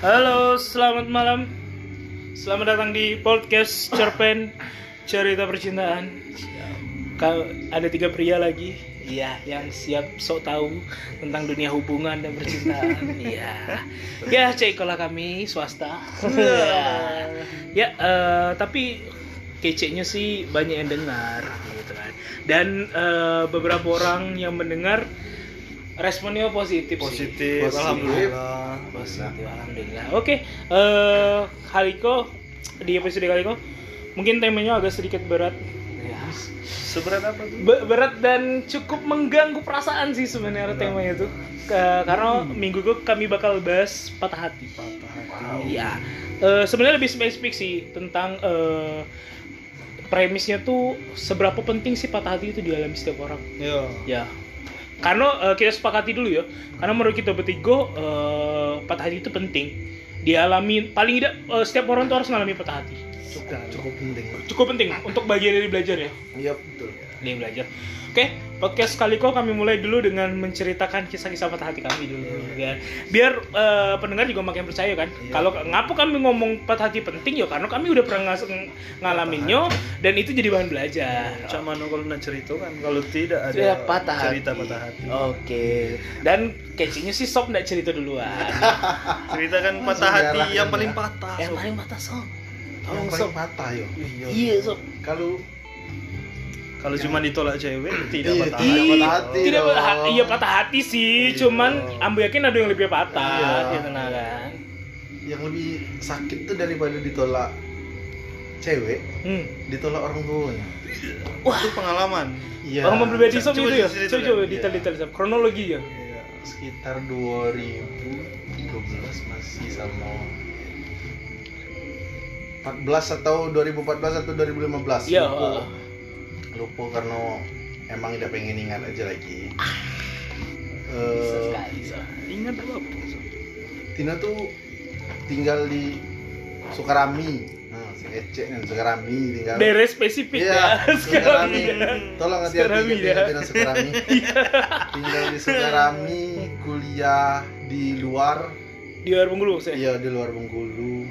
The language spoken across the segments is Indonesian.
Halo, selamat malam. Selamat datang di podcast Cerpen Cerita Percintaan. Kau ada tiga pria lagi, iya, yang siap sok tahu tentang dunia hubungan dan percintaan. Iya, ya cekolah kami swasta. ya, ya eh, tapi keceknya sih banyak yang dengar, gitu kan. Dan eh, beberapa orang yang mendengar responnya positif sih. Positif, Positif. alhamdulillah. Positif, alhamdulillah. Oke, eh Haliko di episode Haliko mungkin temanya agak sedikit berat. Ya. Seberat apa tuh? Be- berat dan cukup mengganggu perasaan sih sebenarnya temanya itu. Ke- karena minggu itu kami bakal bahas patah hati. Iya. Eh, sebenarnya lebih spesifik sih tentang eh, premisnya tuh seberapa penting sih patah hati itu dialami setiap orang. Iya. Ya. Karena eh, kita sepakati dulu ya. Karena menurut kita bertiga eh, patah hati itu penting. Dialami paling tidak eh, setiap orang tuh harus mengalami patah hati. cukup cukup penting Cukup penting untuk bagian dari belajar ya. iya betul Dari belajar. Oke, podcast kali kok kami mulai dulu dengan menceritakan kisah-kisah patah hati kami dulu. Biar, biar eh, pendengar juga makin percaya kan. Iya. Kalau ngapa kami ngomong patah hati penting ya karena kami udah pernah ngas- ngalaminnya dan itu jadi bahan belajar. Cak mana kalau nak cerita kan kalau tidak ada Ya, patah cerita hati. patah hati. Oke. Dan kecingnya sih sob nggak cerita duluan. Cerita kan patah Sejarah hati kan yang ya. paling patah. yang Sob. paling patah sob. yang Tolong paling sob. patah yo Iya sob. kalau Kalau cuma ditolak cewek tidak Iya, patah tidak hati. patah hati Tidak patah hati, iya patah hati sih. Iya. Cuman ambu yakin ada yang lebih patah, Iya. gitu nah kan. yang lebih sakit tuh daripada ditolak cewek Hmm. ditolak orang tuanya Wah, Itu pengalaman. iya orang pribadi sob itu ya. Coba coba iya. detail detail sob. Kronologi ya. Iya. sekitar 2013 masih sama 14 atau 2014 atau 2015 Iya. lupa, lupa karena emang tidak pengen ingat aja lagi Bisa Eh, sekali sob. Ingat apa? Tina tuh tinggal di Sukarami. Nah, si Ece nih Sukarami tinggal. Daerah spesifik Iya, ya. Sukarami. ya. Tolong hati-hati Sukarami, ingat ya. Tina Sukarami. tinggal di Sukarami, kuliah di luar, Di luar Bengkulu saya. iya di luar Bengkulu.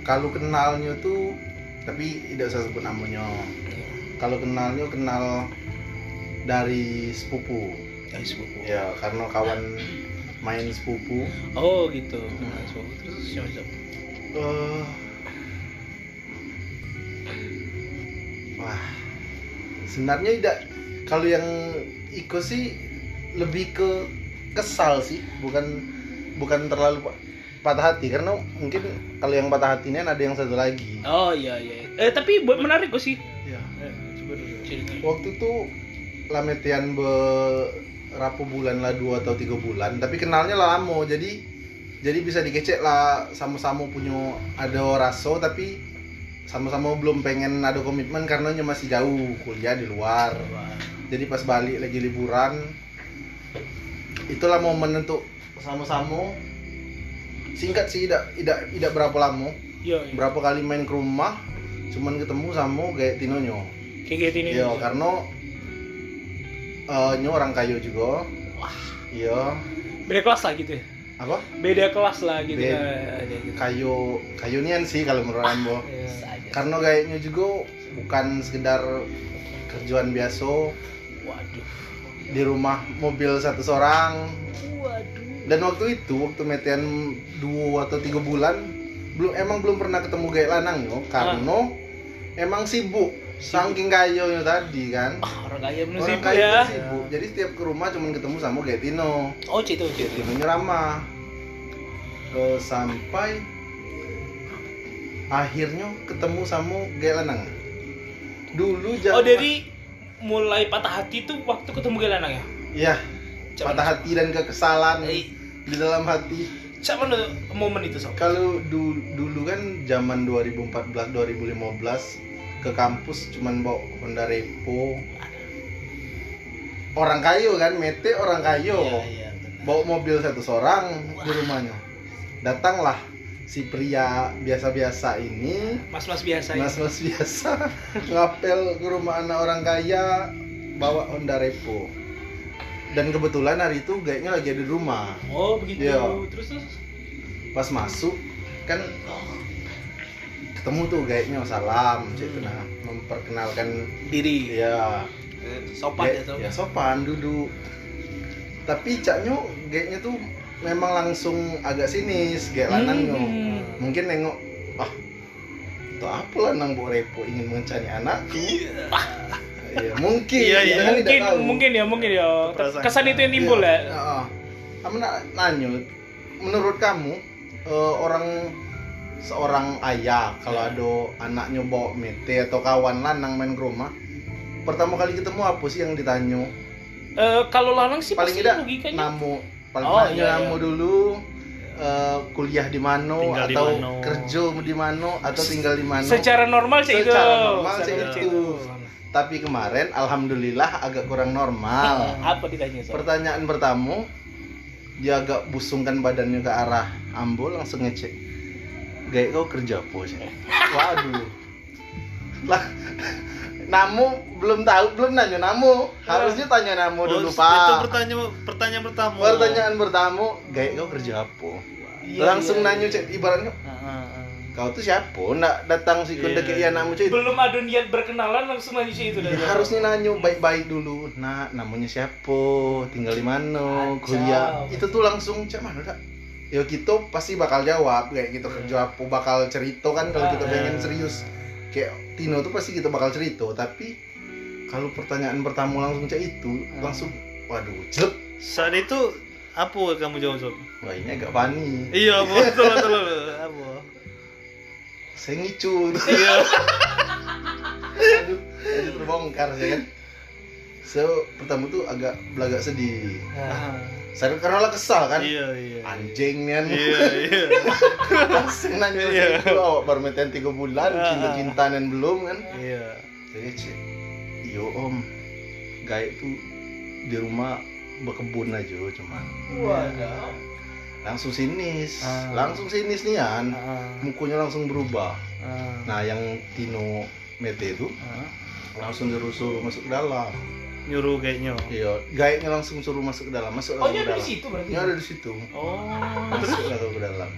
Kalau kenalnya tuh tapi tidak usah sebut namanya. Kalau kenalnya kenal dari sepupu. Ya, sepupu. Ya, karena kawan main sepupu. Oh gitu. Nah, sepupu. Terus siapa sob? Eh, wah, sebenarnya tidak. Kalau yang Iko sih lebih ke kesal sih, bukan bukan terlalu pa- patah hati karena mungkin kalau yang patah hati ini ada yang satu lagi. Oh iya iya. Eh tapi buat menarik kok sih. Ya. Waktu itu lametian berapa bulan lah dua atau tiga bulan, tapi kenalnya lah lama jadi jadi bisa dikecek lah sama-sama punya ada raso tapi sama-sama belum pengen ada komitmen karena masih jauh kuliah di luar jadi pas balik lagi liburan itulah momen untuk sama-sama singkat sih tidak tidak tidak berapa lama Iya. iya. berapa kali main ke rumah cuman ketemu sama kayak Tinonyo Kayak gitu ini. iya karena eh nyo orang kayu juga Wah. iya Beda kelas lah gitu ya. apa Beda kelas lah gitu. Ya. Ada gitu. kayu kayunian sih kalau menurut Ambo Iya. Karena kayaknya juga bukan sekedar kerjaan biasa Waduh. di rumah mobil satu seorang Waduh. dan waktu itu waktu metian dua atau tiga bulan belum emang belum pernah ketemu kayak lanang yo karena emang sibuk saking kayonya tadi kan Ah, orang kaya bener orang kaya ya. sibuk jadi setiap ke rumah cuman ketemu sama kayak Tino Oh, cerita kayak cerita. Tino ramah sampai akhirnya ketemu sama kayak lanang dulu Oh, zaman- dari mulai patah hati tuh waktu ketemu gak lanang ya? Iya, patah hati dan kekesalan Eh, di dalam hati. Siapa momen itu sob? Kalau du- dulu kan zaman 2014 2015 ke kampus cuman bawa Honda Repo. Orang kayo kan, mete orang kayo. Iya, iya. Bawa mobil satu seorang di rumahnya. Datanglah si pria biasa-biasa ini, Mas-mas biasa ya. mas-mas biasa, ngapel ke rumah anak orang kaya, bawa Honda Repo. Dan kebetulan hari itu kayaknya lagi ada di rumah. Oh, begitu. Iya. Terus terus. pas masuk kan ketemu tuh kayaknya salam cek itu nah memperkenalkan Diri. ya Sopan ya, Gek- sopan. ya sopan duduk tapi caknya kayaknya tuh memang langsung agak sinis kayak lanangnya Hmm. mungkin nengok ah itu apa lanang bu repo ingin mencari anakku Iya, mungkin Iya, iya. kan tidak Mungkin, tahu. mungkin ya, mungkin ya. Perasaan. Kesan itu yang timbul Iya. ya. Heeh. Kamu nak nanya, menurut kamu eh, orang seorang ayah kalau Ya. ada anaknya bawa mete atau kawan lanang main ke rumah, pertama kali ketemu apa sih yang ditanya? Eh, kalau lanang sih Paling tidak namu, paling Oh, iya, iya. namu dulu. eh, kuliah di mana Tinggal di atau mano. kerja di mana atau tinggal di mana Secara normal sih itu. Secara normal sih Secara itu. tapi kemarin alhamdulillah agak kurang normal Apa ditanya sob? Pertanyaan pertama, dia agak busungkan badannya ke arah Ambo langsung ngecek. Gaya kau kerja apa sih? Waduh. Lah, Namu belum tahu, belum nanya Namu. Harusnya tanya Namu dulu, Oh, Pak. Itu pertanyaan pertanyaan pertama. Pertanyaan pertama, gaya kau kerja apa? Iya, langsung iya, nanya cek ibaratnya, kau tuh siapa? Nggak datang sih Iya, yeah. ke iya. Namu cek. Belum ada niat berkenalan langsung nanya sih itu. Ya, dah. harusnya nanya baik-baik dulu. Nah, namanya siapa? Tinggal di mana? Kuliah. Itu tuh langsung cak mana dak? Ya kita pasti bakal jawab kayak gitu kerja apa bakal cerita kan kalau kita Ah. pengen serius. Kayak Tino tuh pasti kita bakal cerita, tapi kalau pertanyaan pertama langsung cak itu Ah. langsung waduh, jelek. Saat itu apa kamu jawab sob? Wah, ini agak funny. Iya, apa? betul betul betul. Apa? Saya ngicu. Iya. aduh, aduh terbongkar ya kan. So, pertama tuh agak belagak sedih. Ah. Saya karena lah kesal kan. Iya, iya. anjing kan Iya, iya. langsung nanya Iya. itu awak baru meten tiga bulan Ah. cinta cintaan belum kan Iya. jadi cek yo om gaib tuh di rumah berkebun aja cuman Waduh. langsung sinis Ah. langsung sinis nih kan Ah, mukunya langsung berubah ah, nah yang Tino Mete itu ah. langsung suruh masuk ke dalam Nyuruh kayaknya. iya gaibnya langsung suruh masuk ke dalam masuk Oh, ke ada di situ berarti. Ini ada di situ Oh, masuk lah ke dalam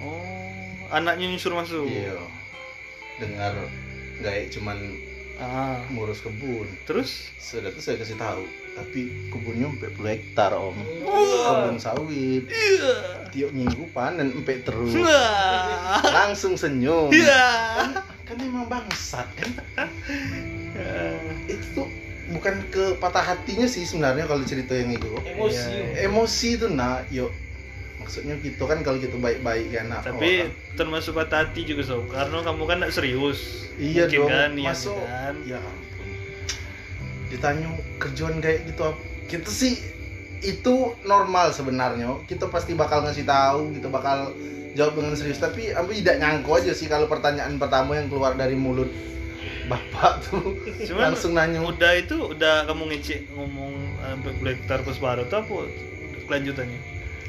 oh. Anaknya nyuruh masuk. iya dengar gaib cuman Ah. ngurus kebun Terus? sudah tuh saya kasih tahu tapi kebunnya 40 hektar om kebun sawit Iya. tiap minggu panen empat terus Wah. langsung senyum Iya. kan emang bangsat kan itu tuh bukan ke patah hatinya sih sebenarnya kalau cerita yang itu Emosi. Iya. emosi tuh nah yuk maksudnya gitu kan kalau gitu baik-baik kan nah, Tapi orang. termasuk patah hati juga sob, karena kamu kan tidak serius. iya Mungkin dong kan, iya masuk kan. ya ampun ditanya kerjaan kayak gitu apa kita sih itu normal sebenarnya kita pasti bakal ngasih tahu kita bakal jawab dengan serius tapi aku tidak nyangko aja sih kalau pertanyaan pertama yang keluar dari mulut bapak tuh Cuman langsung nanya udah itu udah kamu ngecek ngomong sampai puluh hektar plus baru tuh apa kelanjutannya?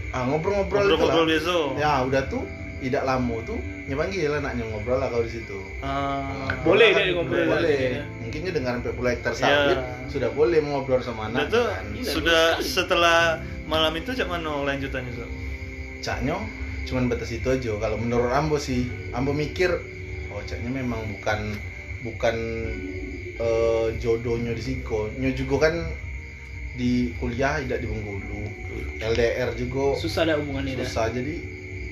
ah, ngobrol-ngobrol itu Ngobrol-ngobrol lah biasa. ya udah tuh tidak lama tuh nyepanggil anaknya ngobrol lah kalau di situ Ah, Boleh Kan deh ngobrol boleh ya. mungkinnya dengan 40 hektar Ya. sudah boleh ngobrol sama anak tuh kan. Sudah setelah malam itu cak mana lanjutannya sob? caknya cuman batas itu aja kalau menurut Ambo sih Ambo mikir oh caknya memang bukan bukan eh, jodohnya di Siko nyo juga kan di kuliah tidak di Bengkulu LDR juga Susah ada hubungannya dah. susah jadi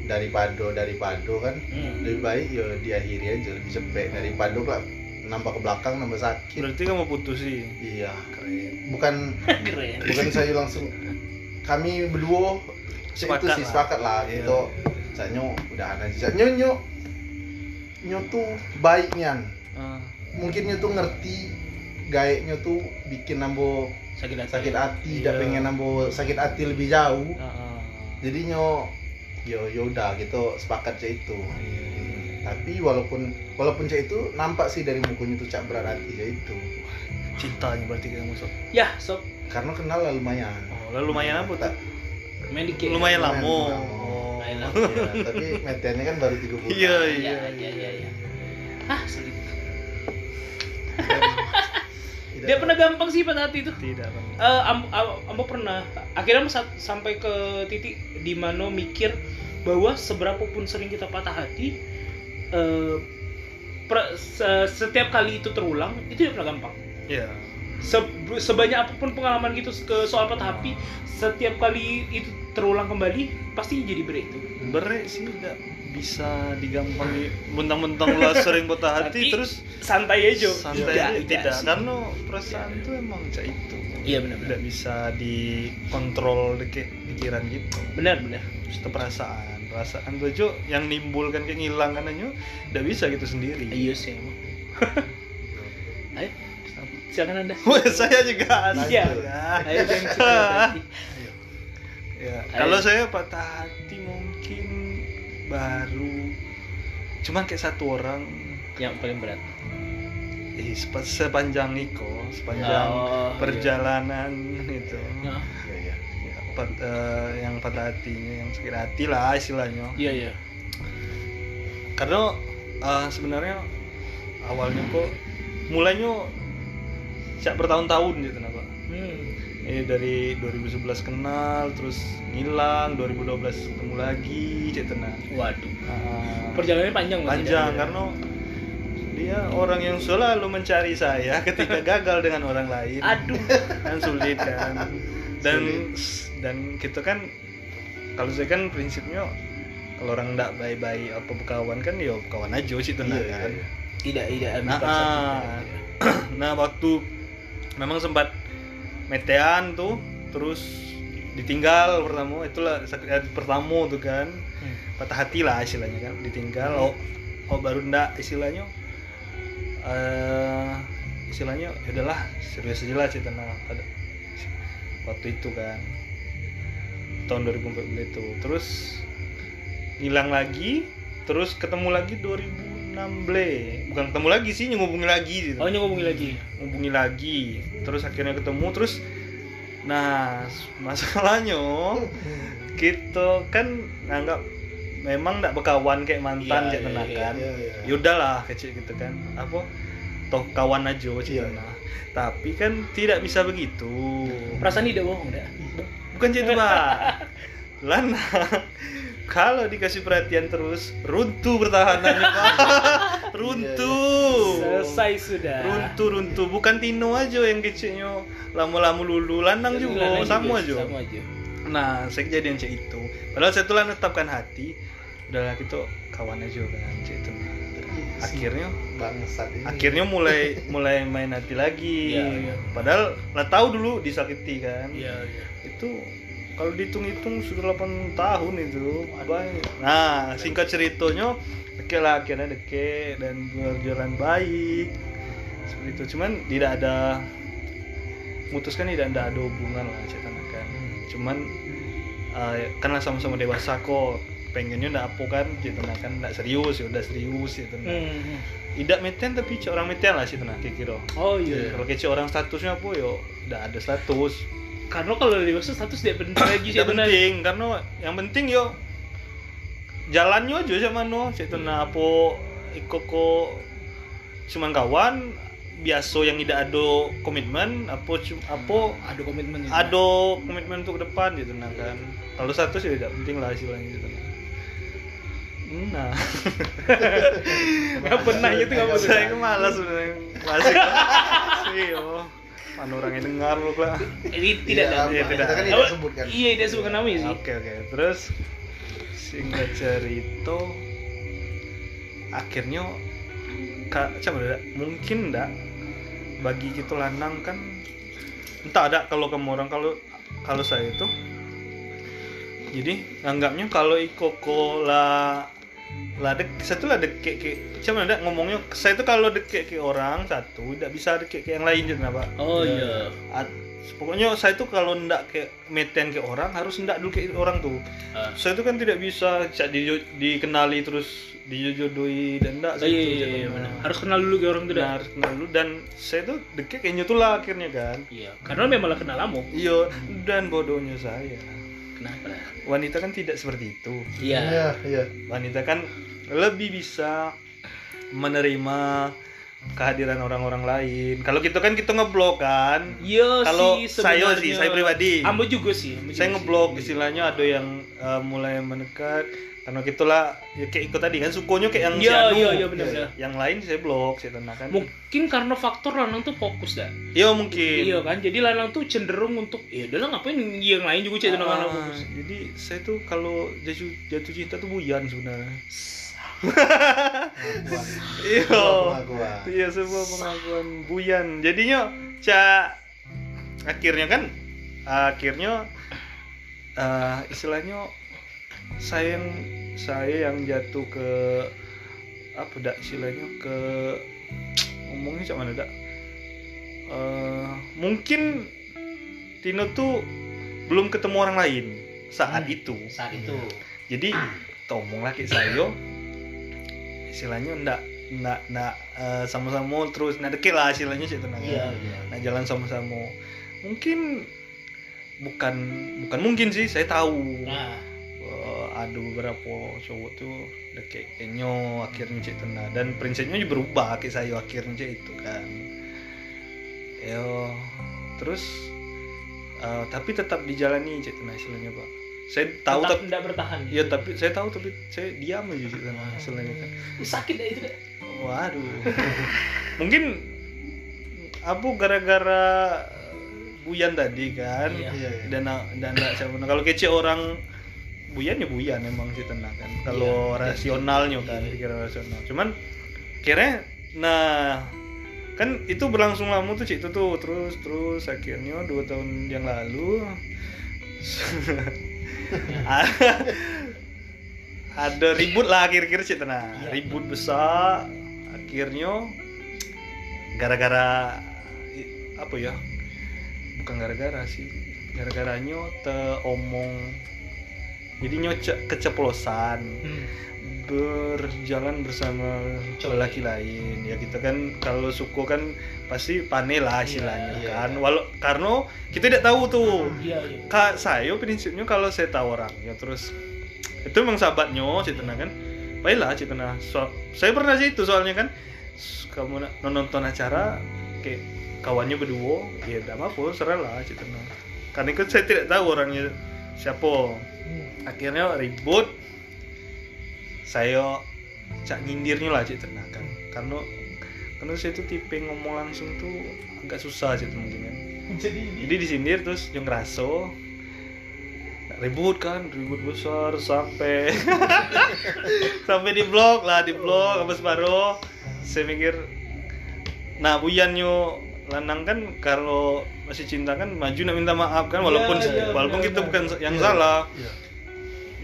daripada daripada kan Hmm. lebih baik ya diakhiri aja lebih cepet daripada lah nambah ke belakang nambah sakit Berarti kamu putus sih. iya bukan Keren. bukan saya langsung kami berdua Sepakat itu sih lah. sepakat lah Iya. gitu saya udah ada aja nyo nyo nyo tuh baiknya Ah, mungkin nyo tuh ngerti gaeknya tuh bikin nambo Sakit hati. sakit hati Iya. tidak pengen nambo sakit hati lebih jauh ah, ah. jadi nyo yo yaudah gitu sepakat cak itu tapi walaupun walaupun cak itu nampak sih dari mukanya tuh cak berat hati cak itu Cintanya berarti kamu sob. Ya, sob. karena kenal lah lumayan Oh, lalu lumayan apa tuh? Main dikit. Lumayan lumayan lama. lama. Oh. Lumayan lama. Ya, tapi metennya kan baru tiga bulan Iya, Iya, iya. iya, iya, iya. Ah, sulit. Tidak Dia pernah gampang sih patah hati itu. Tidak. Bang. Eh, ambo, ambo- ambo pernah akhirnya sa- sampai ke titik di mana mikir bahwa seberapa pun sering kita patah hati eh, per- se- setiap kali itu terulang itu tidak pernah gampang ya Se- sebanyak apa pun pengalaman gitu ke soal patah hati setiap kali itu terulang kembali pasti jadi berat itu beres sih tidak bisa digampang mentang-mentang lo sering patah hati Tapi terus santai aja. santai Tidak, tidak, sih. karena perasaan itu emang cak itu. Iya benar tidak bisa dikontrol deke pikiran gitu. Benar benar. Itu perasaan. Perasaan tuh Jo, yang nimbulkan kayak ngilang kan aja tidak bisa gitu sendiri. Iya sih emang silakan anda saya juga. Iya. Ya. ayo. Ya, kalau saya patah hati mungkin baru cuman kayak satu orang yang paling berat eh, sepa- sepanjang Iko sepanjang Oh, iya. perjalanan itu Nah, Iya, iya. ya, pat- eh, yang patah hatinya yang sakit hati lah istilahnya iya iya karena eh, sebenarnya awalnya kok mulainya sejak bertahun-tahun gitu nah pak hmm. eh dari 2011 kenal terus ngilang 2012 ketemu lagi gitu nah waduh Ah, perjalanannya panjang panjang ya? karena dia orang yang selalu mencari saya ketika gagal dengan orang lain aduh kan sulit kan dan dan kita kan kalau saya kan prinsipnya kalau orang ndak baik-baik apa berkawan kan ya berkawan aja sih tenang Iya, kan iya. tidak tidak Nah, ah. tidak. nah waktu memang sempat metean tuh terus ditinggal pertama itulah sakit hati pertama tuh kan. Hmm. patah hati lah istilahnya kan ditinggal. Oh, oh baru ndak istilahnya. Eh istilahnya ya udahlah serius aja lah cerita nah pada waktu itu kan. Tahun 2014 itu. Terus hilang lagi terus ketemu lagi 2016 bukan ketemu lagi sih ngubungi lagi gitu. Oh ngomongin lagi. Hubungi lagi. Terus akhirnya ketemu terus nah masalahnya kita kan nganggap memang nggak berkawan kayak mantan Iya, cek iya, tenang iya, kan? iya, iya. yaudahlah kecil gitu kan. Apa? Toh kawan aja cek Iya. tenang. tapi kan tidak bisa begitu. Perasaan tidak bohong dah bukan gitu pak. Lana kalau dikasih perhatian terus runtuh pertahanannya pak. Runtuh. Selesai sudah. Runtuh runtuh. Bukan Tino aja yang kecilnya. Lama-lama lulu lanang juga. Lanang sama aja sama aja. nah saya kejadian cek itu. Padahal saya telah menetapkan hati. Udahlah kita kawan aja kan cek itu akhirnya? bangsat ini. Akhirnya mulai mulai main hati lagi. Iya, iya. padahal lah tahu dulu disakiti kan. Iya iya. Itu kalau dihitung-hitung sudah 8 tahun itu banyak. Nah, singkat ceritanya, oke lah akhirnya deket dan berjalan baik. Seperti itu. Cuman tidak ada memutuskan tidak ada, ada hubungan lah saya kan. Cuman eh, karena sama-sama dewasa kok pengennya ndak apa kan gitu nah kan ndak serius ya udah serius gitu nah. Hmm. tidak meten tapi orang meten lah sih tenang kira oh iya kalau kece orang statusnya apa yo ndak ada status karena kalau dewasa status tidak penting lagi sih penting karena yang penting yo jalannya aja sama no cek tenang apa iko ko cuman kawan biasa yang tidak ada komitmen apa apa ada komitmen itu. ada komitmen untuk ke depan gitu nah kan. Kalau satu sih tidak penting lah istilahnya gitu nah. Nggak pernah itu nggak saya ke malas sebenarnya. Klasik sih mana orang yang dengar lu lah ini tidak Iya, ada Iya, tidak. kita kan tidak sebutkan. Iya tidak sebutkan namanya sih. Oke oke. Terus singkat cerita akhirnya kak coba ada mungkin enggak bagi kita lanang kan? Entah ada kalau kamu orang kalau kalau saya itu. Jadi anggapnya kalau ikoko lah lah dek saya tuh lah dek ke cuman ada ngomongnya saya tuh kalau dek ke orang satu tidak bisa dek ke yang lain gitu apa oh iya. At- pokoknya saya tuh kalau ndak ke meten ke orang harus ndak dulu ke orang tuh. Ah. saya tuh kan tidak bisa cak di, dikenali terus dijodohi dan ndak Oh, iya, iya, iya, harus kenal dulu ke orang itu Nah, harus kenal dulu. Dan saya tuh deket kayaknya tuh lah akhirnya kan. Iya karena memang lah kenal kamu. Iya dan bodohnya saya. Kenapa wanita kan tidak seperti itu. Iya. Iya iya. Wanita kan lebih bisa menerima kehadiran orang-orang lain kalau gitu kan kita ngeblok kan iya kalau sih saya sebenarnya. sih saya pribadi Ambo juga sih ambo juga saya ngeblok istilahnya ada yang eh, mulai mendekat karena gitulah ya kayak ikut tadi kan sukonya kayak yang si Iya, Anu. iya, iya, benar-benar. yang lain saya blok saya tenang kan Mungkin karena faktor lanang tuh fokus dah. iya mungkin Iya kan, jadi lanang tuh cenderung untuk ya udahlah ngapain yang lain juga cek tentang Ah, fokus. jadi saya tuh kalau jatuh, jatuh cinta tuh buyan sebenarnya iya. Iya sebuah pengakuan buyan. Jadinya ca akhirnya kan akhirnya eh, istilahnya saya yang saya yang jatuh ke apa dak istilahnya ke ngomongnya cak mana dak? Eh, mungkin Tino tuh belum ketemu orang lain saat Hmm. itu. Saat itu. jadi tomong laki saya istilahnya ndak ndak ndak eh, sama-sama terus ndak deket lah istilahnya sih tenang Iya, iya. nah jalan sama-sama mungkin bukan bukan mungkin sih saya tahu. Nah, eh, ada beberapa cowok tuh deket enyo akhirnya cek tenang dan prinsipnya juga berubah kayak saya akhirnya cek itu kan. Yo terus eh, tapi tetap dijalani cek tenang istilahnya pak saya tahu tetap tapi tidak bertahan. Iya tapi saya tahu tapi saya diam aja sih sama istilahnya kan. Sakit dah itu dah. Waduh. Mungkin apa gara-gara Buyan tadi kan. Iya. Iya, iya. Dan dan nggak siapa kalau kece orang Buyan ya Buyan emang sih tenang kan. Kalau Iya. rasionalnya kan Iya. pikiran rasional. Cuman kira nah kan itu berlangsung lama tuh cik itu tuh terus terus akhirnya dua tahun yang lalu ada ribut lah akhir-akhir sih tenang Iya. ribut besar akhirnya gara-gara apa ya bukan gara-gara sih gara-garanya teomong jadi nyocok keceplosan Hmm. Berjalan bersama Cowok laki lain. Ya kita kan kalau suku kan pasti pane lah istilahnya Iya, kan. iya. walau karena kita tidak tahu tuh. Iya, iya. kak saya prinsipnya kalau saya tahu orangnya terus itu emang sahabatnya sih tenang kan. Baiklah sih tenang so, saya pernah sih itu soalnya kan kamu nonton acara kayak kawannya berdua ya tidak apa serah lah karena itu saya tidak tahu orangnya siapa. Hmm. akhirnya ribut saya cak nyindirnya lah cik tenang kan. Karena karena saya tuh tipe ngomong langsung tuh agak susah sih mungkin kan. Jadi jadi disindir terus yang ngeraso ribut kan ribut besar sampai sampai di blok lah di blok apa separuh. Saya mikir nah buyannya lanang kan kalau masih cinta kan maju nak minta maaf kan walaupun Iya, iya, walaupun benar, kita bukan yang Iya. salah. Iya.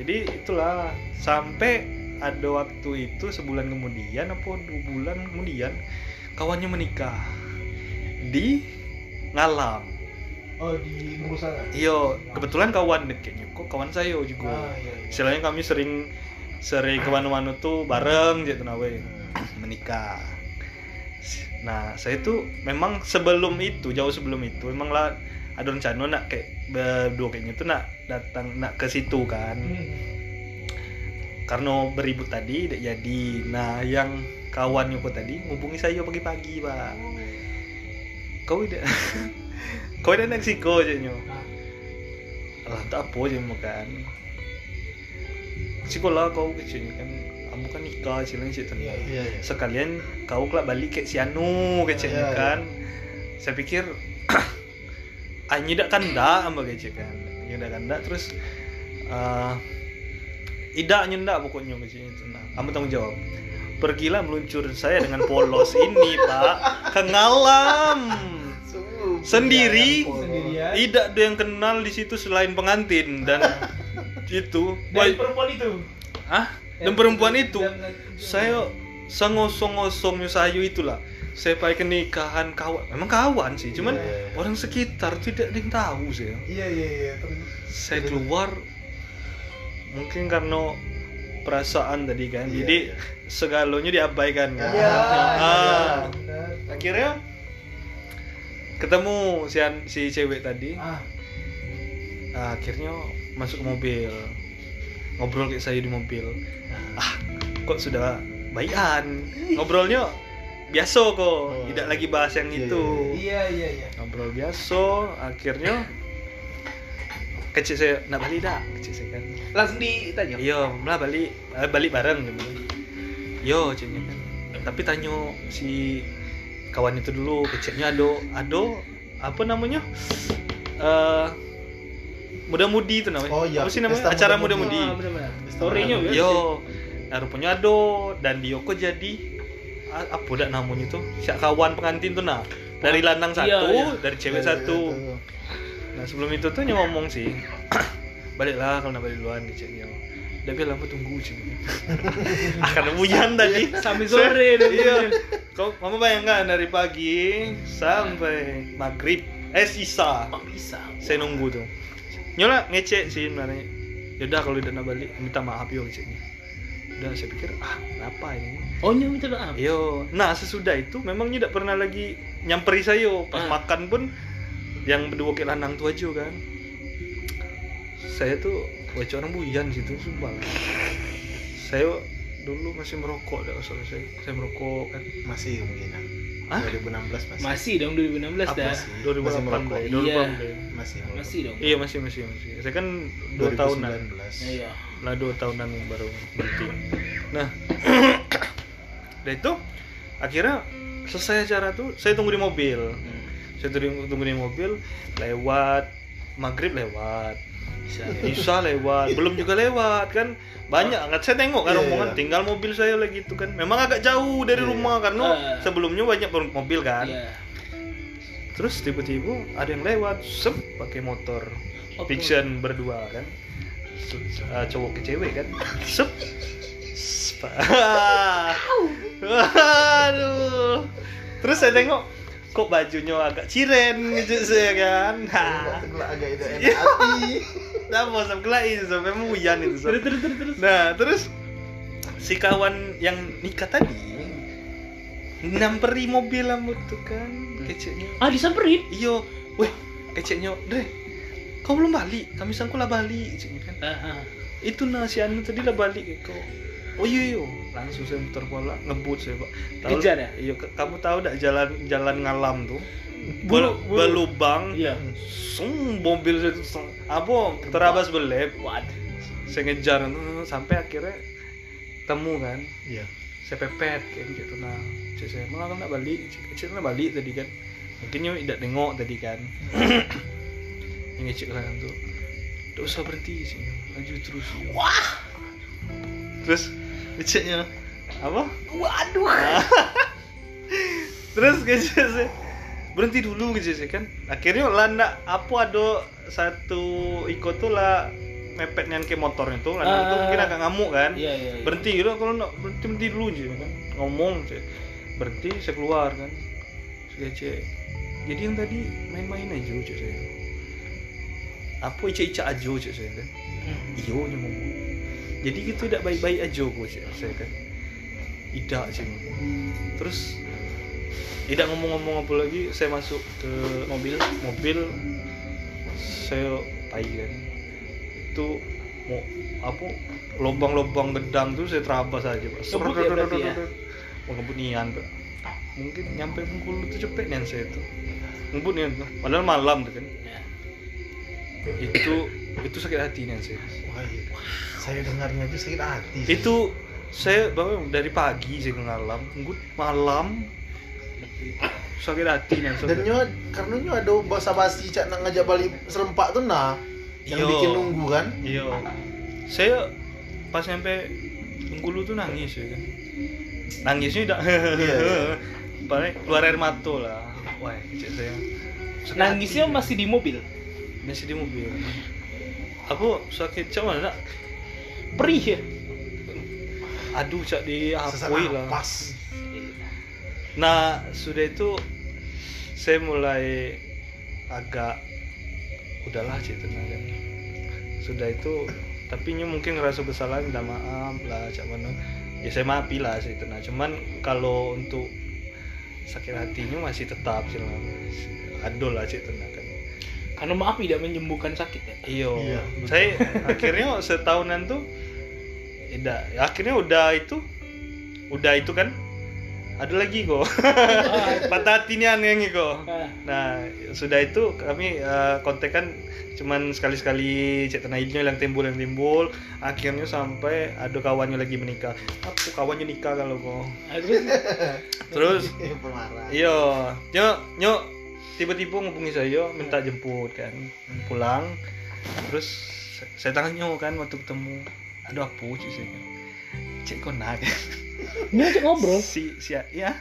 jadi itulah sampai ada waktu itu sebulan kemudian apa dua bulan kemudian kawannya menikah di ngalam Oh di sana. Iya, kebetulan kawan deketnya kok kawan saya juga. Ah iya. iya. Istilahnya kami sering sering ke mana-mana tuh bareng gitu nawe menikah. Nah, saya tuh memang sebelum itu, jauh sebelum itu, memang lah ada rencana nak kayak berdua kayaknya tuh nak datang nak ke situ kan. Hmm. Karena beribut tadi tidak jadi. Nah, yang kawannya kok tadi ngubungi saya pagi-pagi, Pak. Kau tidak Kau tidak naik siko aja Ah. lah tak apa aja makan sekolah kau kecil kan kamu kan nikah istilahnya sih iya. sekalian kau kelak balik ke si Anu kecilnya Iya, iya. kan saya pikir Anyi dak kanda amba kecil kan ya dak kanda terus eh Ida nyendak pokoknya kecilnya itu nah kamu tanggung jawab. Pergilah meluncur saya dengan polos ini pak. Ke ngalam. Sungguh, Sendiri. tidak ada yang kenal di situ selain pengantin dan itu. Dan perempuan itu. ah dan perempuan itu. saya sengosong-ngosongnya sayu itulah. Saya pakai nikahan kawan. Memang kawan sih cuman Iya, iya. orang sekitar tidak ada yang tahu sih Iya iya iya. Terus saya keluar mungkin karena perasaan tadi kan Iya, jadi iya. segalanya diabaikan kan. Iya, ah, benar. akhirnya ketemu si si cewek tadi. Ah, Nah, akhirnya masuk ke mobil. Ngobrol kayak saya di mobil. Ah. Kok sudah baikan ngobrolnya biasa kok Oh. tidak lagi bahas yang Iya, itu. Iya, iya, iya. ngobrol biasa akhirnya kecil saya nak balik dak kecil saya kan langsung ditanya Iya, lah balik eh, balik bareng gitu. Yo, ceknya kan. Tapi tanya si kawan itu dulu, keceknya ado ado apa namanya? Eh muda-mudi itu namanya. Oh, iya, Apa sih namanya? pesta Acara muda-mudi. Ah, storynya ya Yo, nah, rupanya ado dan dia kok jadi apa dak namanya tuh? Si kawan pengantin tuh nah. Dari lanang Iya, satu, iya. dari cewek satu. Nah sebelum itu tuh dia ngomong sih Baliklah kalau nak balik duluan keceknya Udah biar lama tunggu cik Ah karena hujan tadi. Sampai sore Iya. Kau mama bayangkan dari pagi Sampai maghrib. Eh sisa. Bisa Saya nunggu tuh Nyola ngecek sih sebenarnya. Yaudah kalau udah nak balik Minta maaf yo keceknya Udah saya pikir ah kenapa ini? Oh nyu minta maaf? Yo, nah sesudah itu memang tidak pernah lagi nyamperi saya. Pas Ah. makan pun yang berdua ke lanang tuh aja kan. Saya tuh bocor orang buyan situ sumpah. Saya dulu masih merokok dah soalnya saya saya merokok kan. Masih kemungkinan. Hah? 2016 masih. masih dong 2016 Apa dah sih? 2008 Masih merokok. kali, Iya. 2008 kali. Masih. masih dong Iya masih masih masih. Saya kan dua tahunan. 2019. iya lah dua tahunan baru berhenti nah dari itu akhirnya selesai acara tuh saya tunggu di mobil Hmm, saya tunggu, tunggu di mobil lewat maghrib lewat bisa Isa lewat. Belum juga lewat kan? Banyak kan saya tengok kan Iya, rombongan iya. tinggal mobil saya lagi itu kan. Memang agak jauh dari Iya. rumah karena Ah. sebelumnya banyak mobil kan. Iya. Terus tiba-tiba ada yang lewat sep pakai motor Oh, fiction berdua kan. Uh, cowok ke cewek kan. Sep. Aduh. Terus saya tengok kok bajunya agak ciren gitu saya kan. Nah, Agak itu Iya. enak hati. nah mau sampai itu sampai mau hujan itu. Terus terus terus Nah, terus si kawan yang nikah tadi namperi mobil rambut tuh kan keceknya. ah disamperin Iyo, weh, keceknya, Dre, kau belum balik, kami sangku lah balik, kan. ah, ah. Itu nah si Anu tadi lah balik kau. Oh iya iya, langsung saya muter bola, ngebut saya pak. Tahu- Kejar ya? Iya, kamu tahu tak jalan jalan ngalam tuh? Bulu- bulu. Belubang, iya sung mobil sung- apa terabas belep. what Saya ngejar sampai akhirnya temu kan. Iya. Saya pepet kayak gitu nah. Cik saya malah nak balik, cik nak balik tadi kan. Mungkin nyo tidak nengok tadi kan. Yang ngecek kan tuh. Tidak usah berhenti sih, lanjut terus. Wah. Terus ngeceknya apa? waduh Terus saya berhenti dulu kecek saya kan. Akhirnya landa apa ada satu ikut tuh lah mepet nyan ke motornya tuh, lanang tuh Ah. mungkin agak ngamuk kan. iya iya iya. berhenti gitu kalau nak berhenti berhenti dulu aja kan ngomong saya berhenti saya keluar kan saya cek jadi yang tadi main-main aja cek saya apa ica-ica aja cek saya kan Hmm. iyo ngomong jadi gitu tidak baik-baik aja kok cek saya kan tidak sih terus tidak ngomong-ngomong apa lagi saya masuk ke mobil mobil saya pai kan itu mau apa lubang-lubang gedang tuh saya terabas aja pak ya ya? mau ngebut nian pak mungkin nyampe Bengkulu tuh cepet nian saya tuh ngebut nian tuh padahal malam tuh kan Ya. itu itu sakit hati nian saya Wah, iya. Saya dengarnya aja sakit hati. itu saya bangun dari pagi saya ngalam ngebut malam sakit hati nian Dan nyo karena nyo ada basa basi cak nak ngajak balik serempak tuh nah yang Yo. bikin nunggu kan. Iya. Saya pas nyampe Bengkulu tuh nangis ya kan. Nangisnya udah Iya, iya. Paling keluar air mata lah. Wah, kecil saya. Sakit nangisnya hati. masih di mobil masih di mobil. Aku sakit cak mana? nak? Perih ya Aduh cak di Sesak apoi lah. napas. Nah, sudah itu saya mulai agak udahlah cerita kan. Sudah itu tapi nyu mungkin ngerasa bersalah minta maaf lah cak mana. Ya saya maafi lah tenang. Cuman kalau untuk sakit hatinya masih tetap sih lah. Ada lah cik tenang kan. Karena maaf tidak menyembuhkan sakit ya. Iyo. Iya, betul. Saya akhirnya setahunan tuh tidak akhirnya udah itu udah itu kan ada lagi kok. Patah hati nih aneh kok. Ah. nah sudah itu kami eh, kontekan cuman sekali-sekali cek tenaidnya yang timbul yang timbul. Akhirnya sampai ada kawannya lagi menikah. Apa kawannya nikah kalau kok? Terus terus Iya, nyok, nyok tiba-tiba ngubungi saya minta jemput kan pulang. Terus saya- tanya kan waktu ketemu, aduh apa sih saya kan? Cek kau nak kan? ini ngajak ngobrol Si si ya.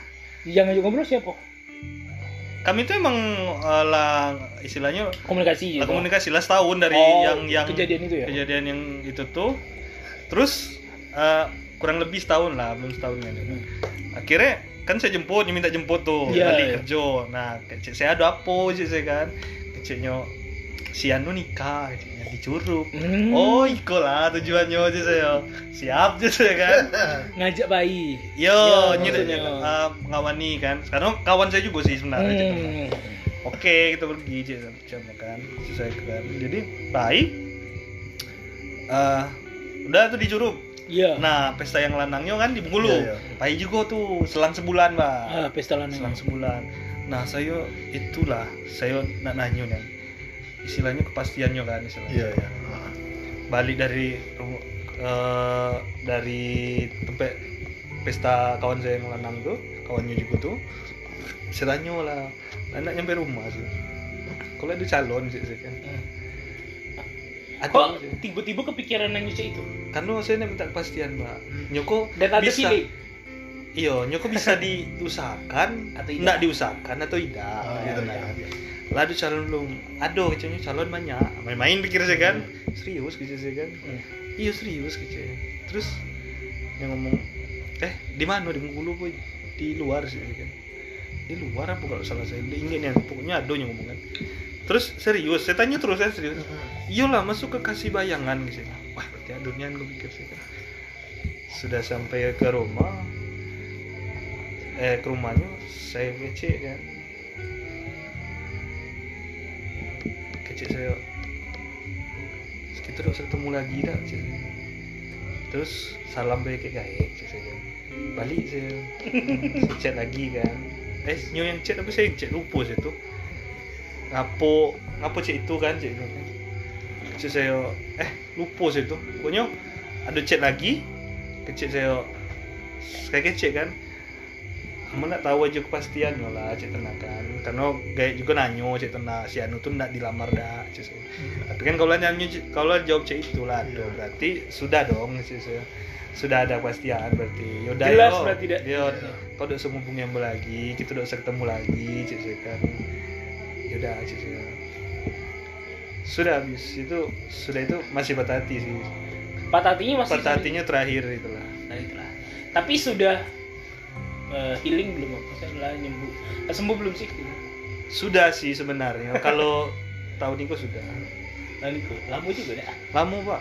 yang ngajak ngobrol siapa Kami tuh emang eh, lah istilahnya komunikasi lah gitu komunikasi lah setahun dari Oh, yang yang kejadian itu ya kejadian yang itu tuh. Terus eh, kurang lebih setahun lah, belum setahun kan. Akhirnya kan saya jemput, dia minta jemput tuh, Iya, balik iya. kerja. Nah, kecil saya ada apa sih saya kan? Kecilnya si Anu nikah, kecilnya di Curug. Hmm, Oh, iko lah tujuannya aja saya. Siap aja saya kan. ngajak bayi Yo, Iya, nyedeknya maksudnya. uh, ngawani kan. Sekarang kawan saya juga sih sebenarnya. Hmm. Oke, kita pergi jam kan. Saya kan. Jadi baik. Eh, udah tuh di Curug. Iya Nah, pesta yang lanangnya kan di Bengkulu. Iya, iya. Juga tuh, selang sebulan, Mbak. ah, pesta lanang Selang sebulan. Nah, saya itulah, saya nak nanya nih. Istilahnya kepastiannya kan, istilahnya. iya iya Balik dari eh, dari tempat pesta kawan saya yang lanang tuh, kawannya juga tuh. Saya tanya lah, anak nyampe rumah sih. Kalau ada calon sih, saya kan. Ada kok sih. tiba-tiba kepikiran nanya cek itu Karena saya nak minta kepastian, Mbak. Nyoko dan ada bisa feeling Iya, nyoko bisa diusahakan Atau tidak. diusahakan atau tidak. Oh, gitu iya, kan. iya. Lah ada calon belum. Aduh, kecilnya calon banyak. Main-main pikir saya kan. Serius kecil saya kan. Hmm. Iya serius kecil. Terus yang ngomong, eh di mana di Bengkulu boy? Di luar sih saya kan. Di luar apa kalau salah saya? Ingin yang pokoknya ada yang ngomong kan. Terus serius, saya tanya terus saya serius. Iyalah masuk ke kasih bayangan gitu. Wah berarti adunian gue pikir sih. Sudah sampai ke rumah, eh ke rumahnya saya ngecek kan. Kecil saya, kita udah usah ketemu lagi dah. Cik. Terus salam baik kayak saya. Balik saya, saya chat lagi kan. Eh, nyo yang chat tapi saya yang chat lupa saya tuh ngapo ngapo cek itu kan cek itu. Kan cek saya eh lupa saya itu. Pokoknya ada chat lagi ke cek saya kayak cek kan. Kamu nak tahu aja kepastiannya lah cek tenang kan. Karena gaya juga nanyo cek tenang si Anu tuh nak dilamar dah cek saya. Tapi kan kalau nyanyi kalau jawab cek itu lah tuh. Berarti sudah dong cek saya. Sudah ada kepastian berarti. Yaudah Jelas yo. berarti dah. yo kau udah semua yang lagi kita udah ketemu lagi cek saya kan yaudah cek saya sudah habis itu sudah itu masih patah hati sih patah hatinya masih patah hatinya terakhir itulah Nah, itulah. Tapi sudah eh, healing belum? Maksudnya nyembuh. Eh, sembuh belum sih? sudah sih sebenarnya kalau tahun ini kok sudah Nah, itu lama juga dah. lama pak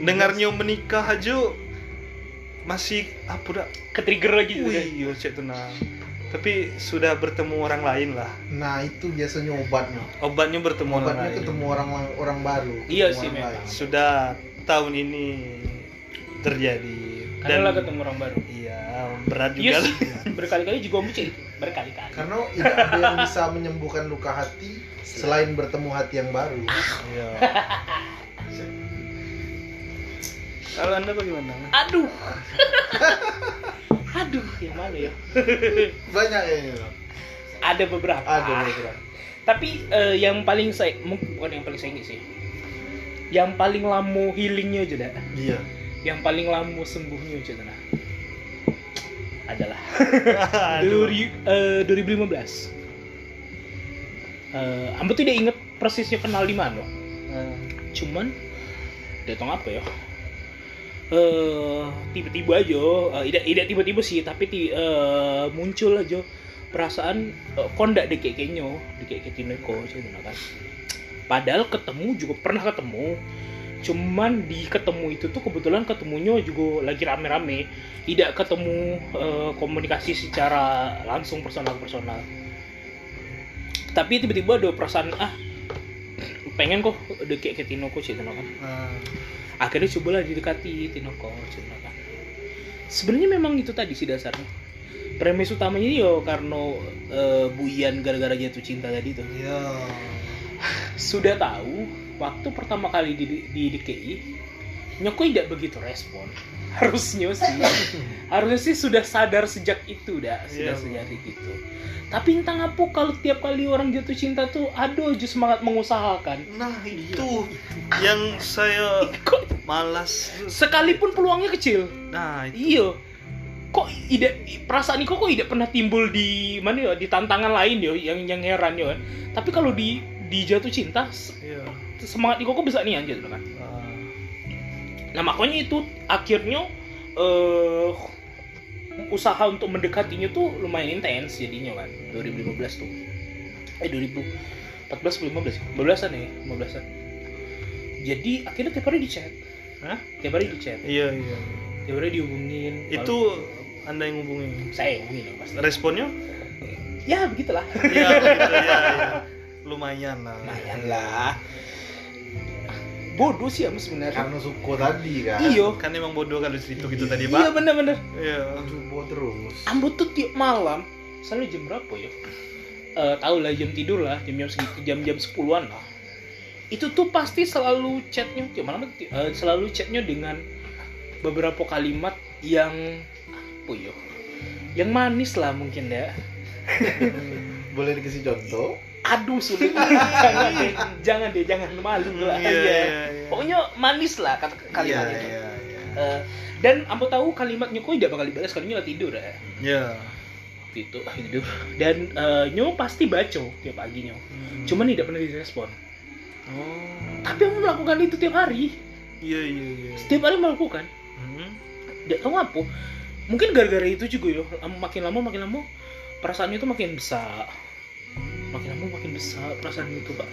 dengarnya menikah aja masih apa dah Ke trigger lagi wih yo cek tenang tapi sudah bertemu orang lain lah nah itu biasanya obatnya obatnya bertemu orang obatnya lain ketemu orang orang baru Iya sih, orang memang. lain. sudah tahun ini terjadi Karena lah ketemu orang baru. iya berat juga Iya lah. sih. Berkali-kali juga om itu. Berkali-kali. karena tidak ada yang bisa menyembuhkan luka hati selain bertemu hati yang baru Iya. Kalau anda bagaimana? Aduh. Aduh, yang mana ya? banyak ya Ada beberapa. ada beberapa Tapi eh, yang paling saya mungkin bukan yang paling saya ingat sih. Yang paling lama healingnya aja dah. iya Yang paling lama sembuhnya aja dah. Adalah. Duri, eh, 2015. Eh, Ambo tidak ingat persisnya kenal di mana. Eh, Cuman datang apa ya? Eh tiba-tiba aja, eh, tidak tidak tiba-tiba sih, tapi ti- eh, muncul aja perasaan eh, kok ndak dek kayaknya, dek kayak kan. Padahal ketemu juga pernah ketemu. Cuman di ketemu itu tuh kebetulan ketemunya juga lagi rame-rame, tidak ketemu eh, komunikasi secara langsung personal-personal. Tapi tiba-tiba ada perasaan ah pengen kok dek kayak Tinoko sih kan eh, akhirnya cobalah didekati Tinoko cerita kan sebenarnya memang itu tadi sih dasarnya. Premis utamanya yo karena eh, Buian gara-gara jatuh cinta tadi tuh. Iya. sudah tahu waktu pertama kali di, di DKI Nyokoi tidak begitu respon. Harusnya sih. Harusnya sih sudah sadar sejak itu dah sudah Iya, Bu. sejak itu. Tapi entah apa kalau tiap kali orang jatuh cinta tuh aduh aja semangat mengusahakan. Nah, itu yang saya kok malas. sekalipun peluangnya kecil. Nah, itu. iya. Kok ide perasaan ini kok kok tidak pernah timbul di mana ya di tantangan lain yo yang yang heran yo kan tapi kalau di di jatuh cinta Iya. semangat kok bisa nih anjir kan Nah makanya itu akhirnya eh usaha untuk mendekatinya tuh lumayan intens jadinya kan 2015 tuh eh 2014 15 ya 15an ya 15an jadi akhirnya tiap hari di chat Hah? tiap hari di chat Iya, iya. tiap hari dihubungin Itu Anda yang hubungi. saya yang hubungin dong pasti Responnya? ya begitulah Iya, begitu ya, ya. Lumayan lah. lumayan lah bodoh sih ya sebenarnya karena suko tadi kan iyo Kan emang bodoh kalau situ gitu tadi, iya Pak. bener-bener Iya. Coba terus Ambo tuh tiap malam selalu jam berapa ya? Eh tahu lah jam tidur lah, jam-jam segitu, jam-jam 10-an lah. Itu tuh pasti selalu chatnya tiap malam eh, selalu chatnya dengan beberapa kalimat yang apa ya? Yang manis lah mungkin ya. boleh dikasih contoh Aduh sulit jangan deh, jangan deh, jangan malu lah. Iya, Iya. iya, iya. Pokoknya manis lah kata kalimat itu. iya, iya. Eh, dan Ambo tahu kalimatnya kok tidak bakal dibalas kalau nyola tidur ya. Iya. Waktu itu tidur dan nyo pasti baca tiap pagi nyo Hmm. cuman tidak pernah direspon Oh. tapi aku melakukan itu tiap hari Iya, iya, iya. setiap hari melakukan Hmm. tidak tahu apa mungkin gara-gara itu juga yo makin lama makin lama perasaannya itu makin besar makin lama makin besar perasaan itu pak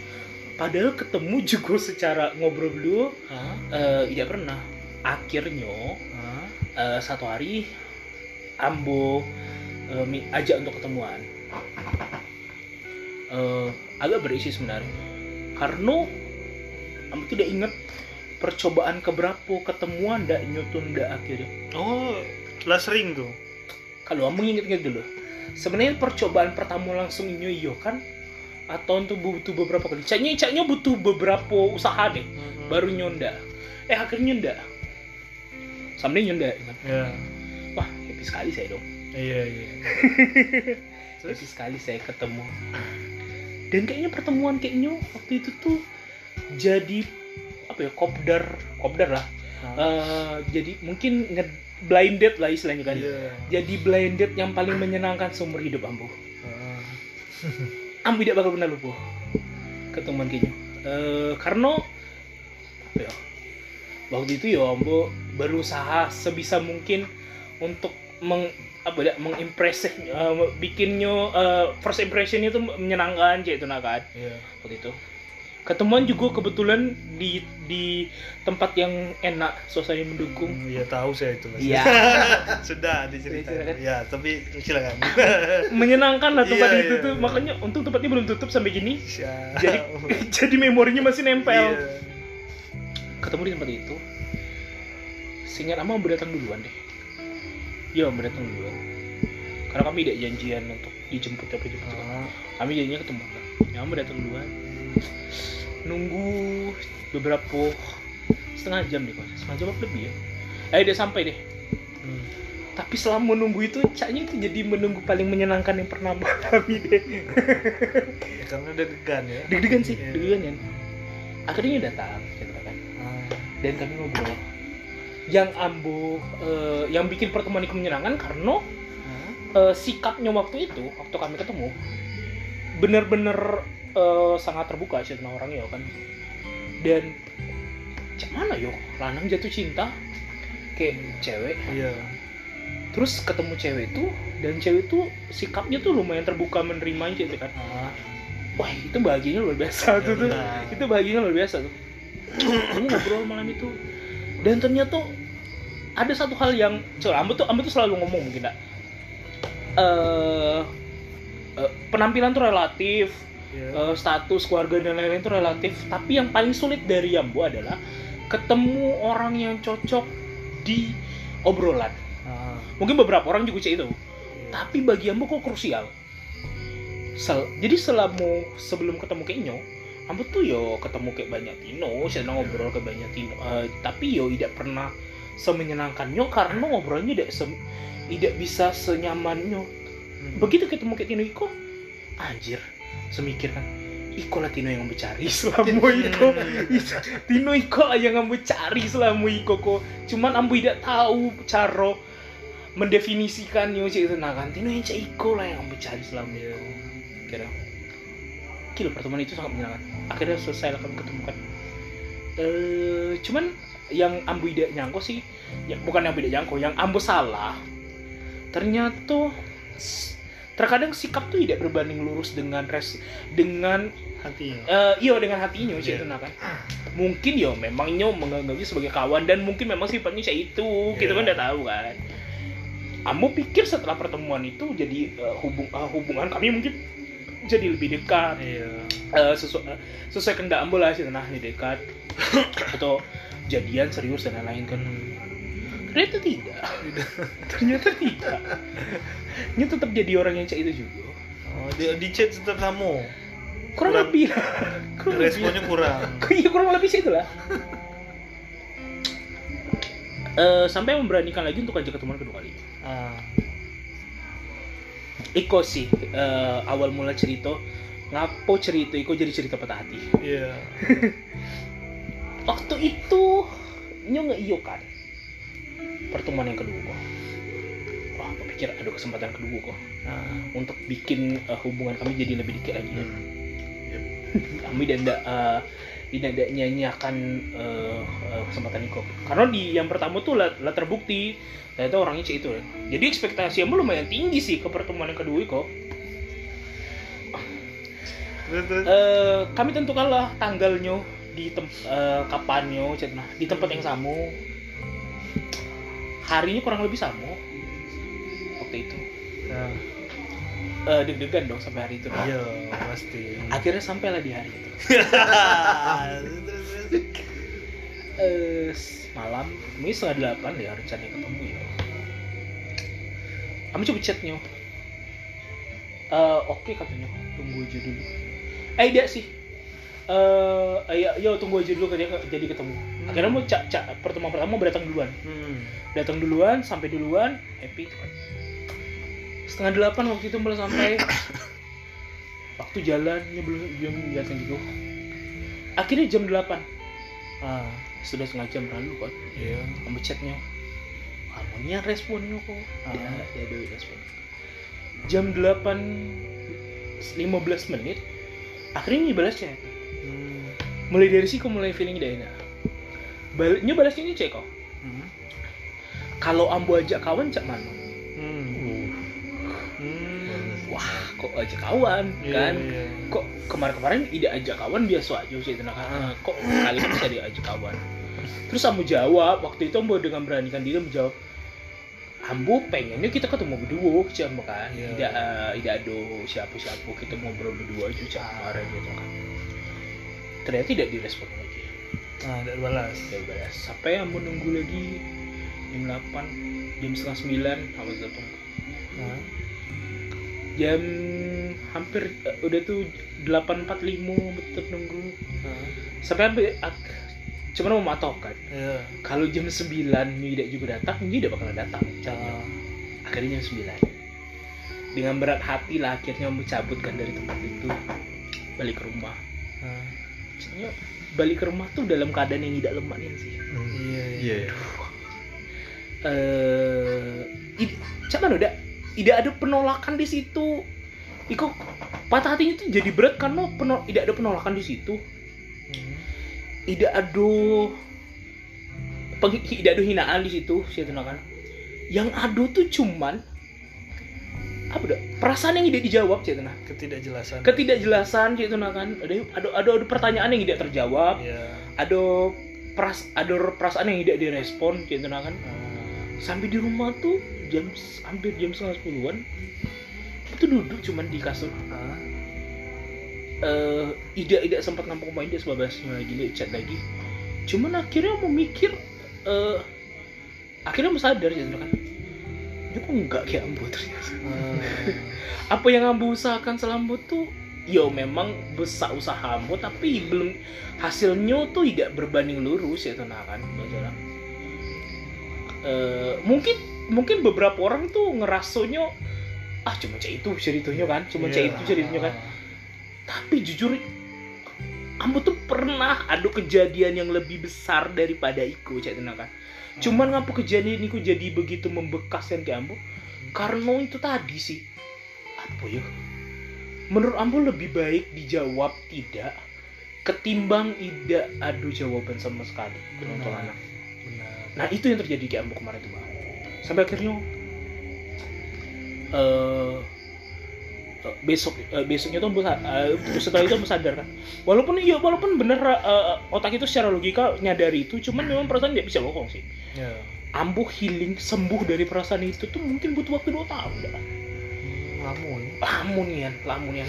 padahal ketemu juga secara ngobrol dulu Hah? eh, tidak pernah akhirnya Hah? eh, satu hari Ambo mi- ajak untuk ketemuan Eh, agak berisi sebenarnya karena Ambo tidak ingat percobaan keberapa ketemuan ndak nyutun ndak akhirnya Oh, lah sering tuh. kalau Ambo inget-inget dulu sebenarnya percobaan pertama langsung inyo iyo kan atau untuk butuh beberapa kali caknya caknya butuh beberapa usaha deh baru nyonda eh akhirnya nyonda sampai nyonda Ya. wah happy sekali saya dong Iya, iya. Happy sekali saya ketemu. Dan kayaknya pertemuan kayaknya waktu itu tuh jadi apa ya kopdar kopdar lah. Eh, jadi mungkin nge blind date lah istilahnya kan. Iya. Jadi blind date yang paling menyenangkan seumur hidup Ambo. Ah. Ambo tidak bakal pernah lupa ketemuan kayaknya. Eh, karena apa ya? Waktu itu ya Ambo berusaha sebisa mungkin untuk meng apa ya mengimpress eh, bikinnya eh, first impressionnya itu menyenangkan cek itu nah kan Iya. waktu itu ketemuan juga kebetulan di di tempat yang enak suasana mendukung Hmm, Iya tahu saya itu. Mas. Iya. Sudah diceritain. Silakan. Ya, tapi silakan. menyenangkan lah tempat Iya, itu iya. tuh makanya untung tempatnya belum tutup sampai gini Siap. jadi jadi memorinya masih nempel Iya. ketemu di tempat itu seingat ama Ambo datang duluan deh iya Ambo datang duluan karena kami tidak janjian untuk dijemput apa jemput Ah. kami janjinya ketemu kan ya datang duluan nunggu beberapa setengah jam deh Pak. setengah jam lebih ya eh dia sampai deh Hmm. tapi selama menunggu itu caknya itu jadi menunggu paling menyenangkan yang pernah kami deh Ya, karena udah degan ya. deg-degan sih Iya. deg-degan kan akhirnya datang gitu kan Ah. dan kami ngobrol yang ambo eh, yang bikin pertemuan itu menyenangkan karena eh, sikapnya waktu itu waktu kami ketemu bener-bener eh, sangat terbuka sih tentang orangnya kan. Dan cak mana yo lanang jatuh cinta kayak cewek. Iya. terus ketemu cewek itu dan cewek itu sikapnya tuh lumayan terbuka menerima gitu kan. Ah. wah itu bahagianya luar biasa. Tuh tuh. Benar. itu bahagianya luar biasa tuh. Kamu ngobrol malam itu. Dan ternyata ada satu hal yang coba ambo tuh ambo tuh selalu ngomong mungkin eh eh, penampilan tuh relatif Iya. eh, status keluarga dan lain-lain itu relatif. Tapi yang paling sulit dari Ambo adalah ketemu orang yang cocok di obrolan. Ah. mungkin beberapa orang juga cek itu. Tapi bagi ambo kok krusial. Sel- jadi selama sebelum ketemu ke Inyo ambo tuh yo ketemu kayak banyak Tino saya ngobrol ke banyak Tino. Eh, tapi yo tidak pernah semenyenangkannya karena ngobrolnya tidak sem- tidak bisa senyamannya Hmm. begitu ketemu kayak Tino Iko anjir semikir kan Iko lah Tino yang ambo cari selama Iko. Tino Iko lah yang ambo cari selama Iko kok. Cuman ambo tidak tahu cara mendefinisikannya sih itu nah kan Tino yang cak Iko lah yang ambo cari selama Iko. Kira. Gila pertemuan itu sangat menyenangkan. Akhirnya selesai lah kami ketemu kan. Eh cuman yang ambo tidak nyangko sih ya bukan yang tidak nyangko yang ambo salah. Ternyata terkadang sikap tuh tidak berbanding lurus dengan res dengan hatinya. eh iya dengan hatinya sih Iya. nah kan mungkin ya memang nyo menganggapnya sebagai kawan dan mungkin memang sifatnya kayak itu kita Iya. kan udah tahu kan? Ambo pikir setelah pertemuan itu jadi eh, hubung eh, hubungan kami mungkin jadi lebih dekat iya. Eh, sesu- eh, sesuai kehendak Ambo lah sih nah ini dekat atau jadian serius dan lain-lain kan ternyata tidak. Ternyata tidak. Nya tetap jadi orang yang cek itu juga. Oh, di, di chat tetap sama kurang, Kurang- lebih kurang lebih. Responnya kurang. Iya kurang lebih sih itulah. Eh, sampai memberanikan lagi untuk ajak ketemuan kedua kali. Ah. Iko sih eh, awal mula cerita ngapo cerita Iko jadi cerita patah hati. Iya. Waktu itu nyo nggak iyo kan pertemuan yang kedua kok. Wah aku pikir ada kesempatan kedua kok. Ah. Untuk bikin eh, hubungan kami jadi lebih dekat lagi Hmm. kami tidak eh, tidak ada nyanyiakan eh, eh, kesempatan itu karena di yang pertama tuh lah, lah terbukti. Ternyata orangnya cek itu. Jadi ekspektasi yang lumayan tinggi sih ke pertemuan yang kedua kok. Eh, kami tentukanlah tanggalnya di tem eh, kapannya cek nah di tempat yang sama harinya kurang lebih sama. Waktu itu. Ah Eh, deg-degan dong sampai hari itu. Iya pasti. Akhirnya sampailah di hari itu. Terus eh malam mungkin setengah delapan ya rencananya ketemu ya. Kami coba chatnya eh oke katanya tunggu aja dulu. Eh tidak sih. Eh ayo yo tunggu aja dulu katanya jadi ketemu akhirnya mau cak cak pertemuan pertama mau datang duluan. Hmm. datang duluan sampai duluan happy. Setengah delapan waktu itu mulai sampai waktu jalannya belum belum datang gitu. Akhirnya jam delapan. Ah. Sudah setengah jam lalu kan iya. Kamu chatnya. Harmonia responnya kok. Ah. ya ya ada respon. Jam 8 15 menit akhirnya dia balas chat. Hmm. mulai dari situ mulai feeling tidak enak baliknya balasnya ini cek kok Hmm. kalau ambo ajak kawan cak mana Hmm. Hmm. wah kok ajak kawan Iya, kan iya. kok kemarin-kemarin tidak ajak kawan biasa aja sih tenang Ah. kok kali ini bisa diajak kawan terus ambo jawab waktu itu ambo dengan beranikan diri menjawab ambo pengennya kita ketemu berdua Ambo kan Iya. tidak eh, tidak ada siapa-siapa kita ngobrol berdua aja kemarin gitu kan ternyata tidak direspon lagi ah tidak balas. Tidak balas. Sampai ambo nunggu lagi? Jam 8 jam setengah 9 ambo datang. Ah. Jam hampir eh, udah tuh 8.45 tetap nunggu. Ah. Sampai ak- cuman mau matok kan? Iya. Kalau jam 9 ini tidak juga datang ini tidak bakalan datang ah. Akhirnya jam 9 dengan berat hati lah akhirnya mencabutkan dari tempat itu. Balik ke rumah. Ah. Maksudnya balik ke rumah tuh dalam keadaan yang tidak lemah nih sih. Iya Iya. eh id- cuman udah tidak ada penolakan di situ. Iko patah hatinya tuh jadi berat karena penol- tidak ada penolakan di situ. Hmm. tidak ada peng- tidak ada hinaan di situ sih kan? Yang ada tuh cuman apa dah? Perasaan yang tidak dijawab sih nah ketidakjelasan. Ketidakjelasan sih kan? Ada ada ada, ada pertanyaan yang tidak terjawab. Iya. Ada peras ada perasaan yang tidak direspon sih kan? Ah. Sampai di rumah tuh jam hampir jam setengah sepuluhan itu duduk cuman di kasur. Ah. Eh tidak tidak sempat ngampung main dia sebabasnya lagi dia chat lagi. Cuman akhirnya mau mikir eh akhirnya sadar gitu kan itu enggak kayak ambo ternyata Hmm. apa yang ambo usahakan selama tuh yo memang besar usaha ambo tapi belum hasilnya tuh tidak berbanding lurus ya tenang kan masalah Eh, mungkin mungkin beberapa orang tuh ngerasonya ah cuma cek itu ceritanya kan cuma cek Iya. itu ceritanya kan tapi jujur ambo tuh pernah ada kejadian yang lebih besar daripada itu cek tenang kan cuman ngapa kejadian itu jadi begitu membekas kan ke ambo karena itu tadi sih apa ya menurut ambo lebih baik dijawab tidak ketimbang tidak ada jawaban sama sekali penonton Benar. anak Benar. Nah itu yang terjadi di Ambo kemarin tuh bang. Sampai akhirnya eh, besok eh, besoknya tuh eh, setelah itu Ambo sadar kan. Walaupun iya walaupun bener eh, otak itu secara logika nyadari itu, cuman memang perasaan tidak bisa bohong sih. Ya. Ambo healing sembuh dari perasaan itu tuh mungkin butuh waktu dua tahun dah. Lamun. Lamunian, lamunian.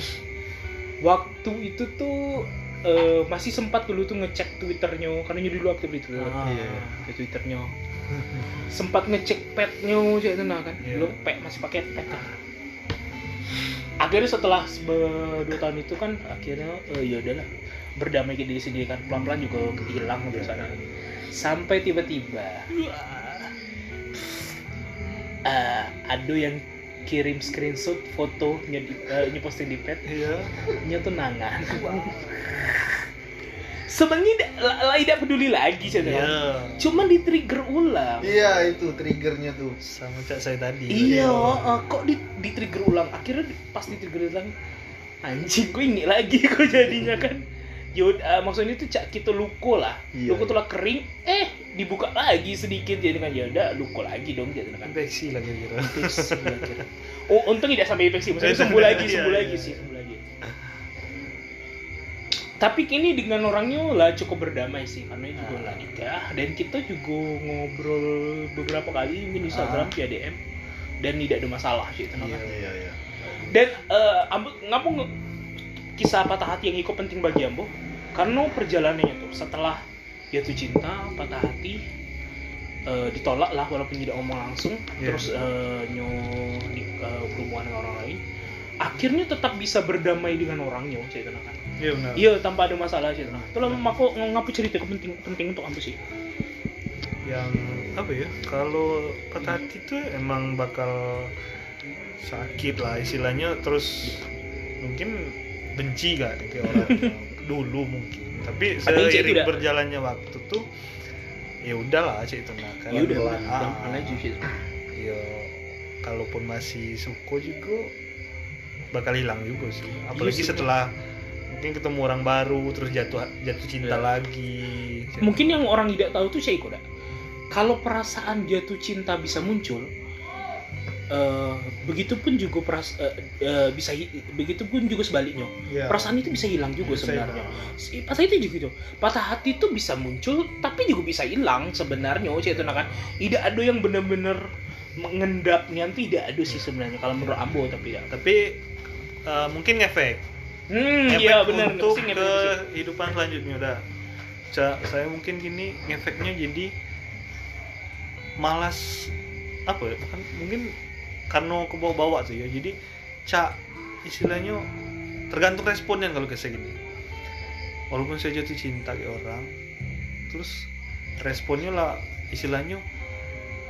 Waktu itu tuh eh, masih sempat dulu tuh ngecek twitternya karena dulu aktif di twitter Ah. Iya. di twitternya sempat ngecek petnya sih itu nah kan belum pet masih pakai pet kan akhirnya setelah se- dua tahun itu kan akhirnya eh, ya udahlah berdamai ke diri sendiri kan pelan pelan juga hilang dari sana sampai tiba-tiba eh, ada yang kirim screenshot foto nya di, posting di pet Iya. nya tunangan sebenarnya tidak lah tidak peduli lagi saya Iya. cuman di trigger ulang Iya itu triggernya tuh. Sama cak saya tadi. Iya, eh, kok di, di trigger ulang? Akhirnya pas di trigger ulang, anjing gue ini lagi kok jadinya kan. Yaudah, eh, maksudnya itu cak kita luko lah, Iya. luko tuh lah kering, eh dibuka lagi sedikit jadi kan yaudah luko lagi dong jadi kan. Infeksi lagi kira. Infeksi lah kira. Oh untung tidak sampai infeksi, maksudnya sembuh lagi, Iya, sembuh iya, lagi iya. sih, sembuh lagi. Tapi kini dengan orangnya lah cukup berdamai sih karena juga Ah. lah nikah dan kita juga ngobrol beberapa kali di Instagram via DM dan tidak ada masalah sih tenang. Iya. Iya iya. Dan ambo ngapa nge- kisah patah hati yang ikut penting bagi ambo? Karena perjalanannya tuh setelah jatuh cinta, patah hati, eh, ditolak lah walaupun tidak ngomong langsung, Iya. terus eh, nyo di, eh, berhubungan dengan orang lain, akhirnya tetap bisa berdamai dengan orangnya, saya tenang kan. Iya benar. Iya tanpa ada masalah sih tenang. Itulah mako ngapu cerita penting penting untuk ambo sih. yang apa ya kalau patah hati tuh emang bakal sakit lah istilahnya terus mungkin benci kan ke orang dulu mungkin tapi seiring berjalannya waktu tuh ya udahlah cek itu nah Ya udah, pelan, Ah, aja sih. ya kalaupun masih suko juga bakal hilang juga sih apalagi sih, setelah mungkin ketemu orang baru terus jatuh jatuh cinta Iya. lagi mungkin yang orang tidak tahu tuh Sheikh Koda. Kalau perasaan jatuh cinta bisa muncul, eh begitupun juga peras eh, eh, bisa hi- begitupun juga sebaliknya. Iya. Perasaan itu bisa hilang juga Bisa sebenarnya. hilang. Pas itu juga gitu. Patah hati itu bisa muncul tapi juga bisa hilang sebenarnya. Oh, itu kan. Tidak ada yang benar-benar mengendapnya tidak ada sih sebenarnya kalau menurut Ambo tapi tidak. tapi eh, mungkin ngefek Hmm, ngefek iya benar. untuk ngefek ke kehidupan selanjutnya udah Ca, saya mungkin gini ngefeknya jadi malas apa ya bukan mungkin karena ke bawa-bawa sih ya. Jadi cak istilahnya tergantung responnya kalau kayak gini walaupun saya jatuh cinta ke orang terus responnya lah istilahnya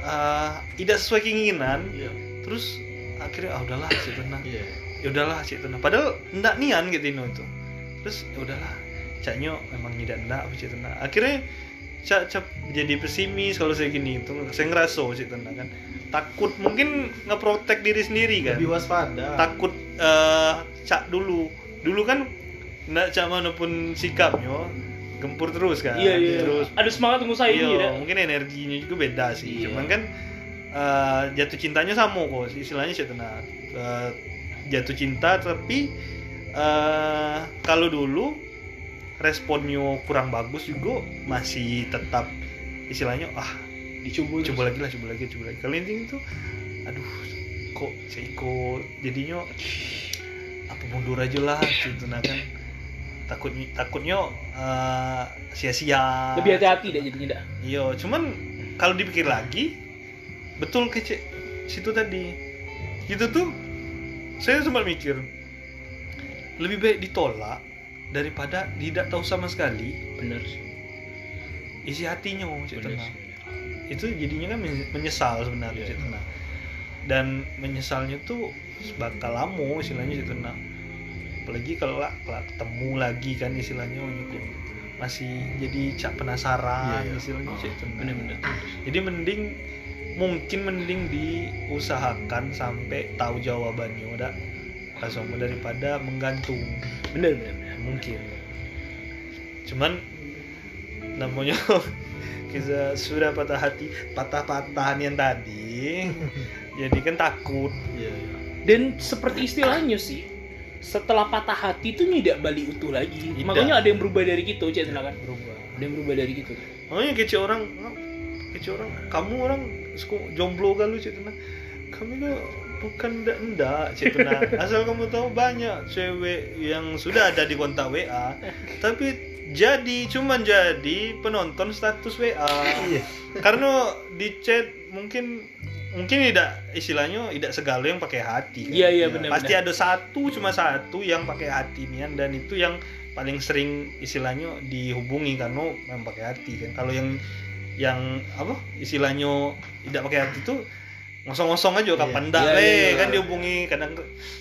eh, tidak sesuai keinginan Iya. terus akhirnya ah udahlah sih tenang Iya. ya udahlah cik tenang padahal ndak nian gitu itu. Terus ya udahlah caknya memang tidak ndak cik tenang akhirnya cak cak jadi pesimis kalau saya gini itu saya ngerasa cik tenang kan takut mungkin ngeprotek diri sendiri kan Lebih waspada. takut eh, cak dulu dulu kan ndak cak mana pun sikapnya gempur terus kan Iya, iya. terus Ada semangat tunggu saya ini ya. mungkin energinya juga beda sih. Iya. Cuman kan eh, jatuh cintanya sama kok, istilahnya sih tenang. Eh, jatuh cinta tapi eh, kalau dulu responnya kurang bagus juga masih tetap istilahnya ah Dicoba. coba lagi lah coba lagi coba lagi. Kalau intinya itu aduh kok saya ikut jadinya apa mundur aja lah gitu nah kan takutnya takutnya eh, sia-sia Lebih hati-hati deh jadinya dah. Iya, cuman kalau dipikir lagi, betul kece situ tadi gitu tuh saya sempat mikir lebih baik ditolak daripada tidak tahu sama sekali bener sih isi hatinya Cik bener itu jadinya kan men- menyesal sebenarnya Iya. Cik dan menyesalnya tuh bakal lama istilahnya Cik Tena. apalagi kalau lah ketemu lagi kan istilahnya nyukur. masih jadi cak penasaran Iya, iya. istilahnya Cik Tena. bener-bener jadi mending mungkin mending diusahakan sampai tahu jawabannya udah langsung daripada menggantung bener bener. Mungkin. Cuman namanya kita sudah patah hati patah-patahan yang tadi jadi kan takut. Iya, iya. dan seperti istilahnya sih setelah patah hati itu tidak balik utuh lagi. Tidak. makanya ada yang berubah dari gitu cek kan berubah. Ada yang berubah dari gitu makanya kece orang kece orang kamu orang jomblo kan lu cetuna kami kok bukan ndak ndak cetuna asal kamu tahu banyak cewek yang sudah ada di kontak WA tapi jadi cuman jadi penonton status WA Iya. karena di chat mungkin mungkin tidak istilahnya tidak segala yang pakai hati kan? iya iya Iya. benar pasti ada satu cuma satu yang pakai hati nian dan itu yang paling sering istilahnya dihubungi karena yang pakai hati kan kalau yang yang apa istilahnya tidak pakai hati itu ngosong-ngosong aja kapan Iya. ndak Iya, weh iya, iya. kan dihubungi kadang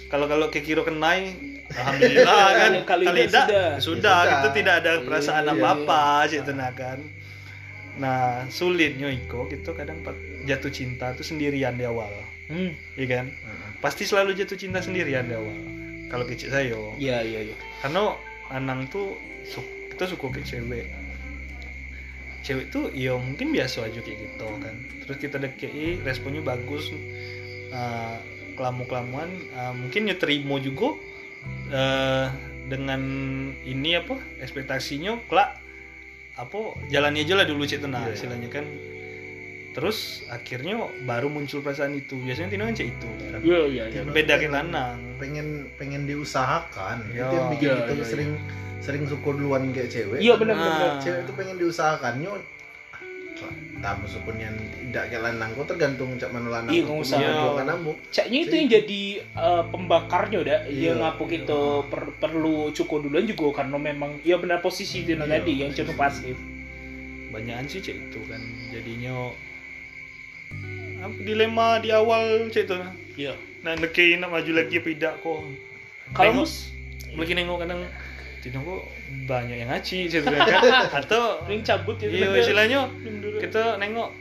kalau kalau ke kiro kenai alhamdulillah kan Kalau tidak, sudah. sudah Ya, sudah. tidak ada perasaan Iya, apa-apa sih kan nah sulitnya iko gitu kadang jatuh cinta itu sendirian di awal hmm. iya kan pasti selalu jatuh cinta sendirian di awal kalau kecil saya iya iya iya karena Anang tuh su- kita suka ke cewek cewek tuh ya mungkin biasa aja kayak gitu kan terus kita dekei responnya bagus uh, kelamu kelamuan mungkin ya terima juga eh, dengan ini apa ekspektasinya kelak apa jalani aja lah dulu cek tenang iya. istilahnya kan terus akhirnya baru muncul perasaan itu biasanya Tino kan cek itu kan. iya iya iya beda kayak lanang pengen pengen diusahakan Iya. itu yang bikin Iya, kita iya, sering sering suka duluan kayak cewek iya benar benar Nah. benar. cewek itu pengen diusahakan yo tak meskipun yang tidak kayak lanang kok tergantung cak mana lanang Iya, kok nggak usah. memperjuangkan ambu Caknya itu yang jadi eh, pembakarnya udah Iya. yang ngapu kita per- perlu cukup duluan juga karena memang ya benar posisi itu Iya. tadi yang cuma pasif banyakan sih cek itu kan jadinya dilema di awal cek itu iya. Nah neki nak maju lagi apa tidak kok kalau mus lagi nengok kadang Tino kok banyak yang ngaci cek itu kan. Atau ring cabut ya iya istilahnya kita nengok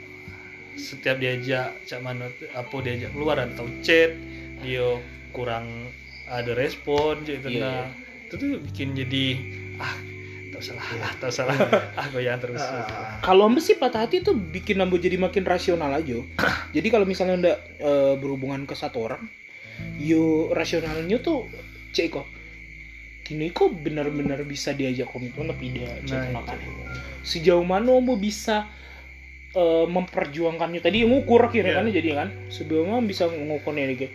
setiap diajak cak mana apa diajak keluar atau chat dia kurang ada respon cek Iya, nah itu tuh bikin jadi ah tak salah ah tak salah ah goyang terus Ah, kalau Mbak sih patah hati itu bikin Ambo jadi makin rasional aja. jadi kalau misalnya ndak eh, berhubungan ke satu orang, yo rasionalnya tuh cek kok. Kini kok benar-benar bisa diajak komitmen tapi tidak cek Nah, kan. Sejauh mana Ambo bisa eh, memperjuangkannya tadi ngukur kira kan Iya. jadi kan. Sebelumnya bisa ngukurnya kayak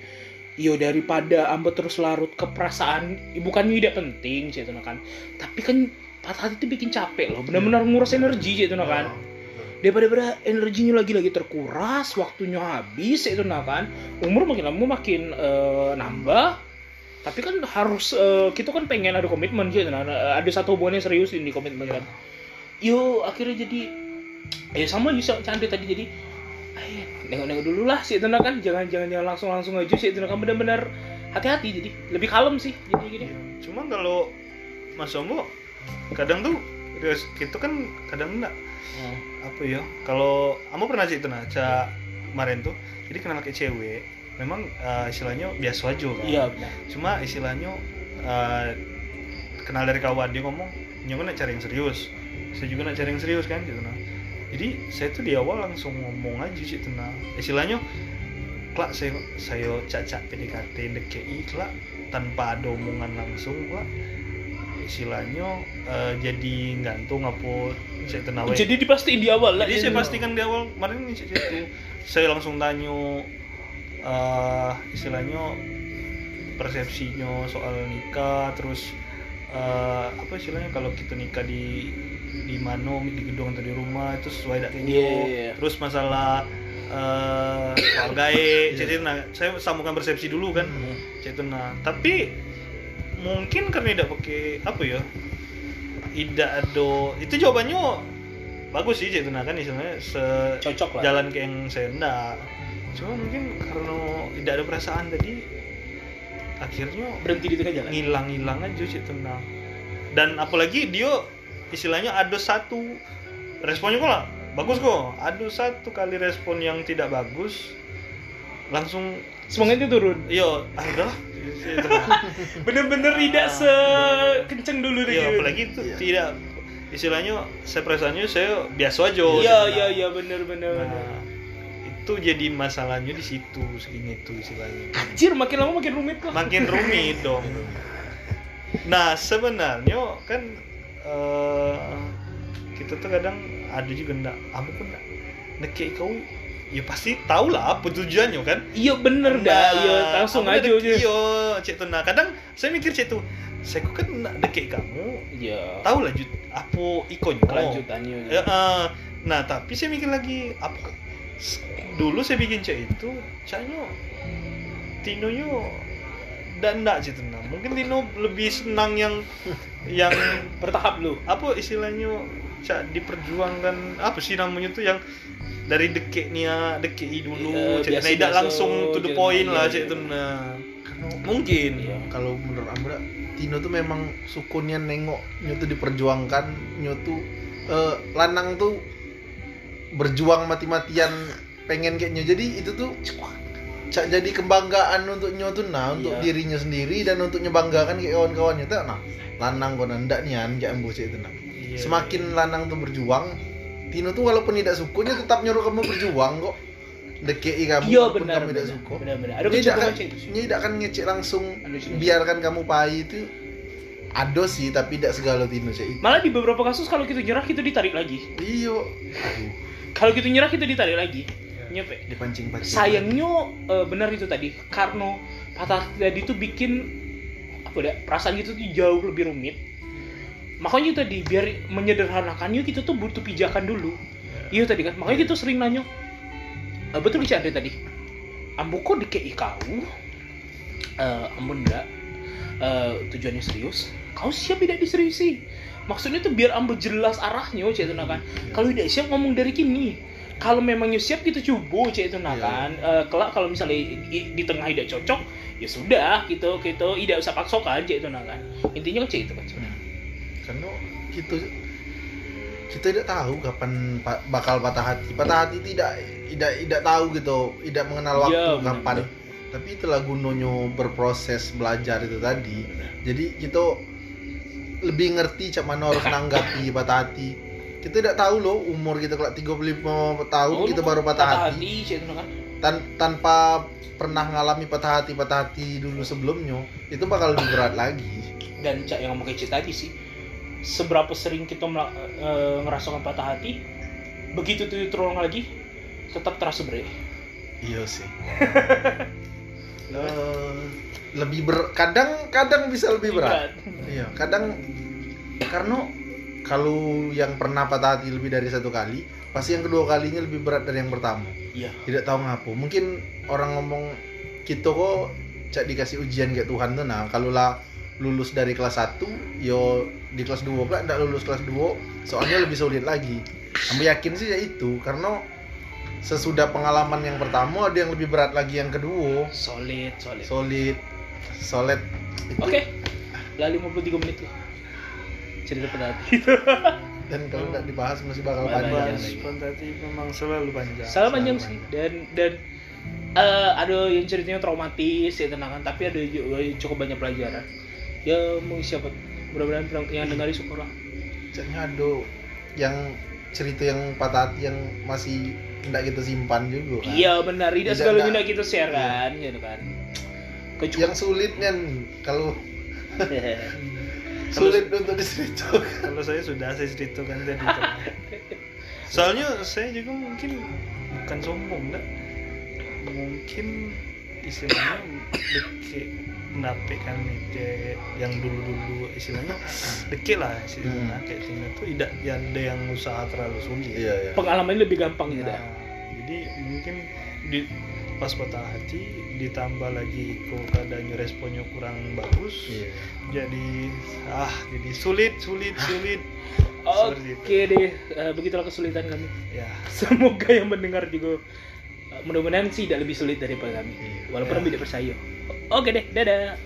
Yo daripada Ambo terus larut ke perasaan, ya bukannya tidak penting cek kan. Tapi kan patah hati itu bikin capek loh, benar-benar nguras energi cek kan? ah. daripada energinya lagi-lagi terkuras waktunya habis itu nah kan? Umur makin lama makin eh, nambah. Tapi kan harus eh, kita kan pengen ada komitmen gitu nah ada ada satu hubungan yang serius ini komitmen kan? Yo akhirnya jadi ya sama juga cantik tadi jadi ayo nengok-nengok dulu lah sih itu nah kan? Jangan jangan jangan langsung langsung aja sih itu nah kan? Benar-benar hati-hati jadi lebih kalem sih jadi gini. Cuman kalau Mas Ombo kadang tuh itu kan kadang enggak. Apa ya? Kalau kamu pernah sih itu nah Ca, kemarin tuh? Jadi kenal kayak cewek memang eh, istilahnya biasa aja kan? Iya benar. Cuma istilahnya eh, kenal dari kawan dia ngomong nyoba nak cari yang serius? Saya juga nak cari yang serius kan gitu nah. Jadi saya tuh di awal langsung ngomong aja sih itu nah. Istilahnya kelak saya saya cacak PDKT DKI kelak tanpa ada omongan langsung kelak istilahnya eh, jadi gantung apa saya tenawe jadi dipastiin di awal lah jadi saya jadi. pastikan di awal kemarin ini itu saya langsung tanya eh, istilahnya persepsinya soal nikah terus eh, apa istilahnya kalau kita nikah di di mana di gedung atau di rumah itu sesuai tidak kayak gitu Iya, iya, iya. terus masalah eh wargae cek itu nah saya sambungkan persepsi dulu kan Hmm. cek itu nah tapi mungkin karena tidak pakai apa ya tidak ada itu jawabannya bagus sih itu nah kan istilahnya Cocok lah. sejalan ke yang saya enggak cuma mungkin karena tidak ada perasaan tadi akhirnya berhenti di tengah jalan. ngilang-ngilang aja sih tenang. Dan apalagi dia istilahnya ada satu. Responnya kok lah bagus kok. Ada satu kali respon yang tidak bagus langsung semangatnya turun. Yo ah udahlah. Sih, tenang. bener-bener tidak sekenceng dulu deh Iya, gitu. apalagi itu Iya. tidak istilahnya saya perasaannya saya biasa aja iya iya iya bener bener bener. Nah, itu jadi masalahnya di situ segini itu istilahnya anjir makin lama makin rumit kok makin rumit dong. Nah sebenarnya kan eh, kita tuh kadang ada juga ndak, aku pun ndak nekek kau, ya pasti tahu lah apa tujuannya kan. iya bener dah. Iya langsung aja Iya, cek tuh. Nah. Kadang saya mikir cek tuh, saya kok kan dekek kamu, iya. Tahu lah Jud, apa ikonnya. kelanjutannya Ya, eh, nah tapi saya mikir lagi apa dulu saya bikin cek itu caknya Tino nyo dan enggak sih tenang mungkin Tino lebih senang yang yang bertahap lu apa istilahnya cak diperjuangkan apa sih namanya tuh yang dari dekeknya dekei dulu Iya, cek nah, tidak langsung to the point iya, lah iya. cek itu nah Karena mungkin. Iya. kalau menurut Ambra Tino tuh memang sukunnya nengok nyo tuh diperjuangkan nyo tuh eh, lanang tuh berjuang mati-matian pengen kayak nyo. Jadi itu tuh cak jadi kebanggaan untuk nyo tuh nah untuk Iya. dirinya sendiri dan untuk nyebanggakan kayak kawan-kawannya tuh nah lanang kau ndak nian jangan bocah itu nah. Iya, semakin lanang tuh berjuang Tino tuh walaupun tidak sukunya tetap nyuruh kamu berjuang kok. Dekei kamu iya walaupun benar kamu tidak benar suka. benar benar. Ada Ini tidak kan, ini tidak akan ngecek langsung Ada sih. biarkan kamu pahit itu. Ada sih tapi tidak segala tino sih. Malah di beberapa kasus kalau kita nyerah kita ditarik lagi. Iyo. Aduh kalau kita nyerah kita ditarik lagi. Nyampe dipancing pancing sayangnya eh, benar itu tadi. Karena patah tadi itu bikin apa ya perasaan kita tuh jauh lebih rumit makanya itu tadi biar menyederhanakannya kita tuh butuh pijakan dulu. Iya. Tadi kan makanya kita sering nanya eh, betul Cik Andre tadi? Ambo kok dikei kau eh ambo enggak eh, tujuannya serius. Kau siap tidak diseriusi maksudnya tuh biar ambo jelas arahnya cek itu nah kan kalau tidak siap ngomong dari kini. Kalau memangnya siap kita coba cek itu nah Iya. kan. Eh, kelak kalau misalnya di, di tengah tidak cocok ya sudah gitu gitu. Tidak usah paksokan cek itu nah kan. Intinya kan cek itu kan karena gitu. Kita tidak tahu kapan pa- bakal patah hati. Patah hati tidak tidak tidak tahu gitu. Tidak mengenal waktu Iya, benar, kapan. benar. tapi itulah gunanya berproses belajar itu tadi jadi kita lebih ngerti cak mana harus nanggapi patah hati. Kita tidak tahu loh umur kita kalau 35 tahun Oh, kita baru patah, hati, cek itu nah kan? Tan- tanpa pernah ngalami patah hati patah hati dulu sebelumnya itu bakal lebih berat lagi. Dan cak yang ngomong kece tadi sih seberapa sering kita eh, ngerasakan patah hati begitu tuh terolong lagi tetap terasa berat Iya sih. Eh, lebih ber kadang kadang bisa lebih berat. Iya, kadang karena kalau yang pernah patah hati lebih dari satu kali, pasti yang kedua kalinya lebih berat dari yang pertama. iya Tidak tahu ngapa. Mungkin orang ngomong kita kok cak dikasih ujian kayak Tuhan tuh nah kalau lah lulus dari kelas 1 yo di kelas 2 pula enggak lulus kelas 2 soalnya lebih sulit lagi. Ambil yakin sih ya itu? Karena sesudah pengalaman yang pertama ada yang lebih berat lagi yang kedua. Solid solid. Solid. Solid. Oke. Lah 53 menit loh cerita patah hati dan kalau nggak dibahas masih bakal panjang. bahas fantasi memang selalu panjang. Salah panjang sih. dan dan eh, ada yang ceritanya traumatis ya tenangan tapi ada juga cukup banyak pelajaran ya mau siapa? Mudah-mudahan yang- yang dengar syukur lah. Caknya ada yang cerita yang patah hati yang masih tidak kita simpan juga kan? Iya benar. Tidak segala tidak. kita share kan? Gitu kan? Kecuali yang sulit kan kalau sulit untuk diceritakan. Kalau saya sudah saya ceritakan tadi soalnya saya juga mungkin bukan sombong dah mungkin istilahnya deke nape kan deke yang dulu dulu istilahnya deke lah istilahnya. Hmm. kayak tinggal tuh tidak ada yang usaha terlalu sulit. Iya iya. Pengalamannya lebih gampang gitu Nah, dah jadi mungkin di pas patah hati ditambah lagi kok keadaannya responnya kurang bagus Iya. jadi ah jadi sulit sulit sulit. Seperti Oke deh, eh, begitulah kesulitan kami. ya. Semoga yang mendengar juga mudah-mudahan sih tidak lebih sulit daripada kami. Iya. Walaupun Ya. kami tidak bersaing. Oke deh, dadah.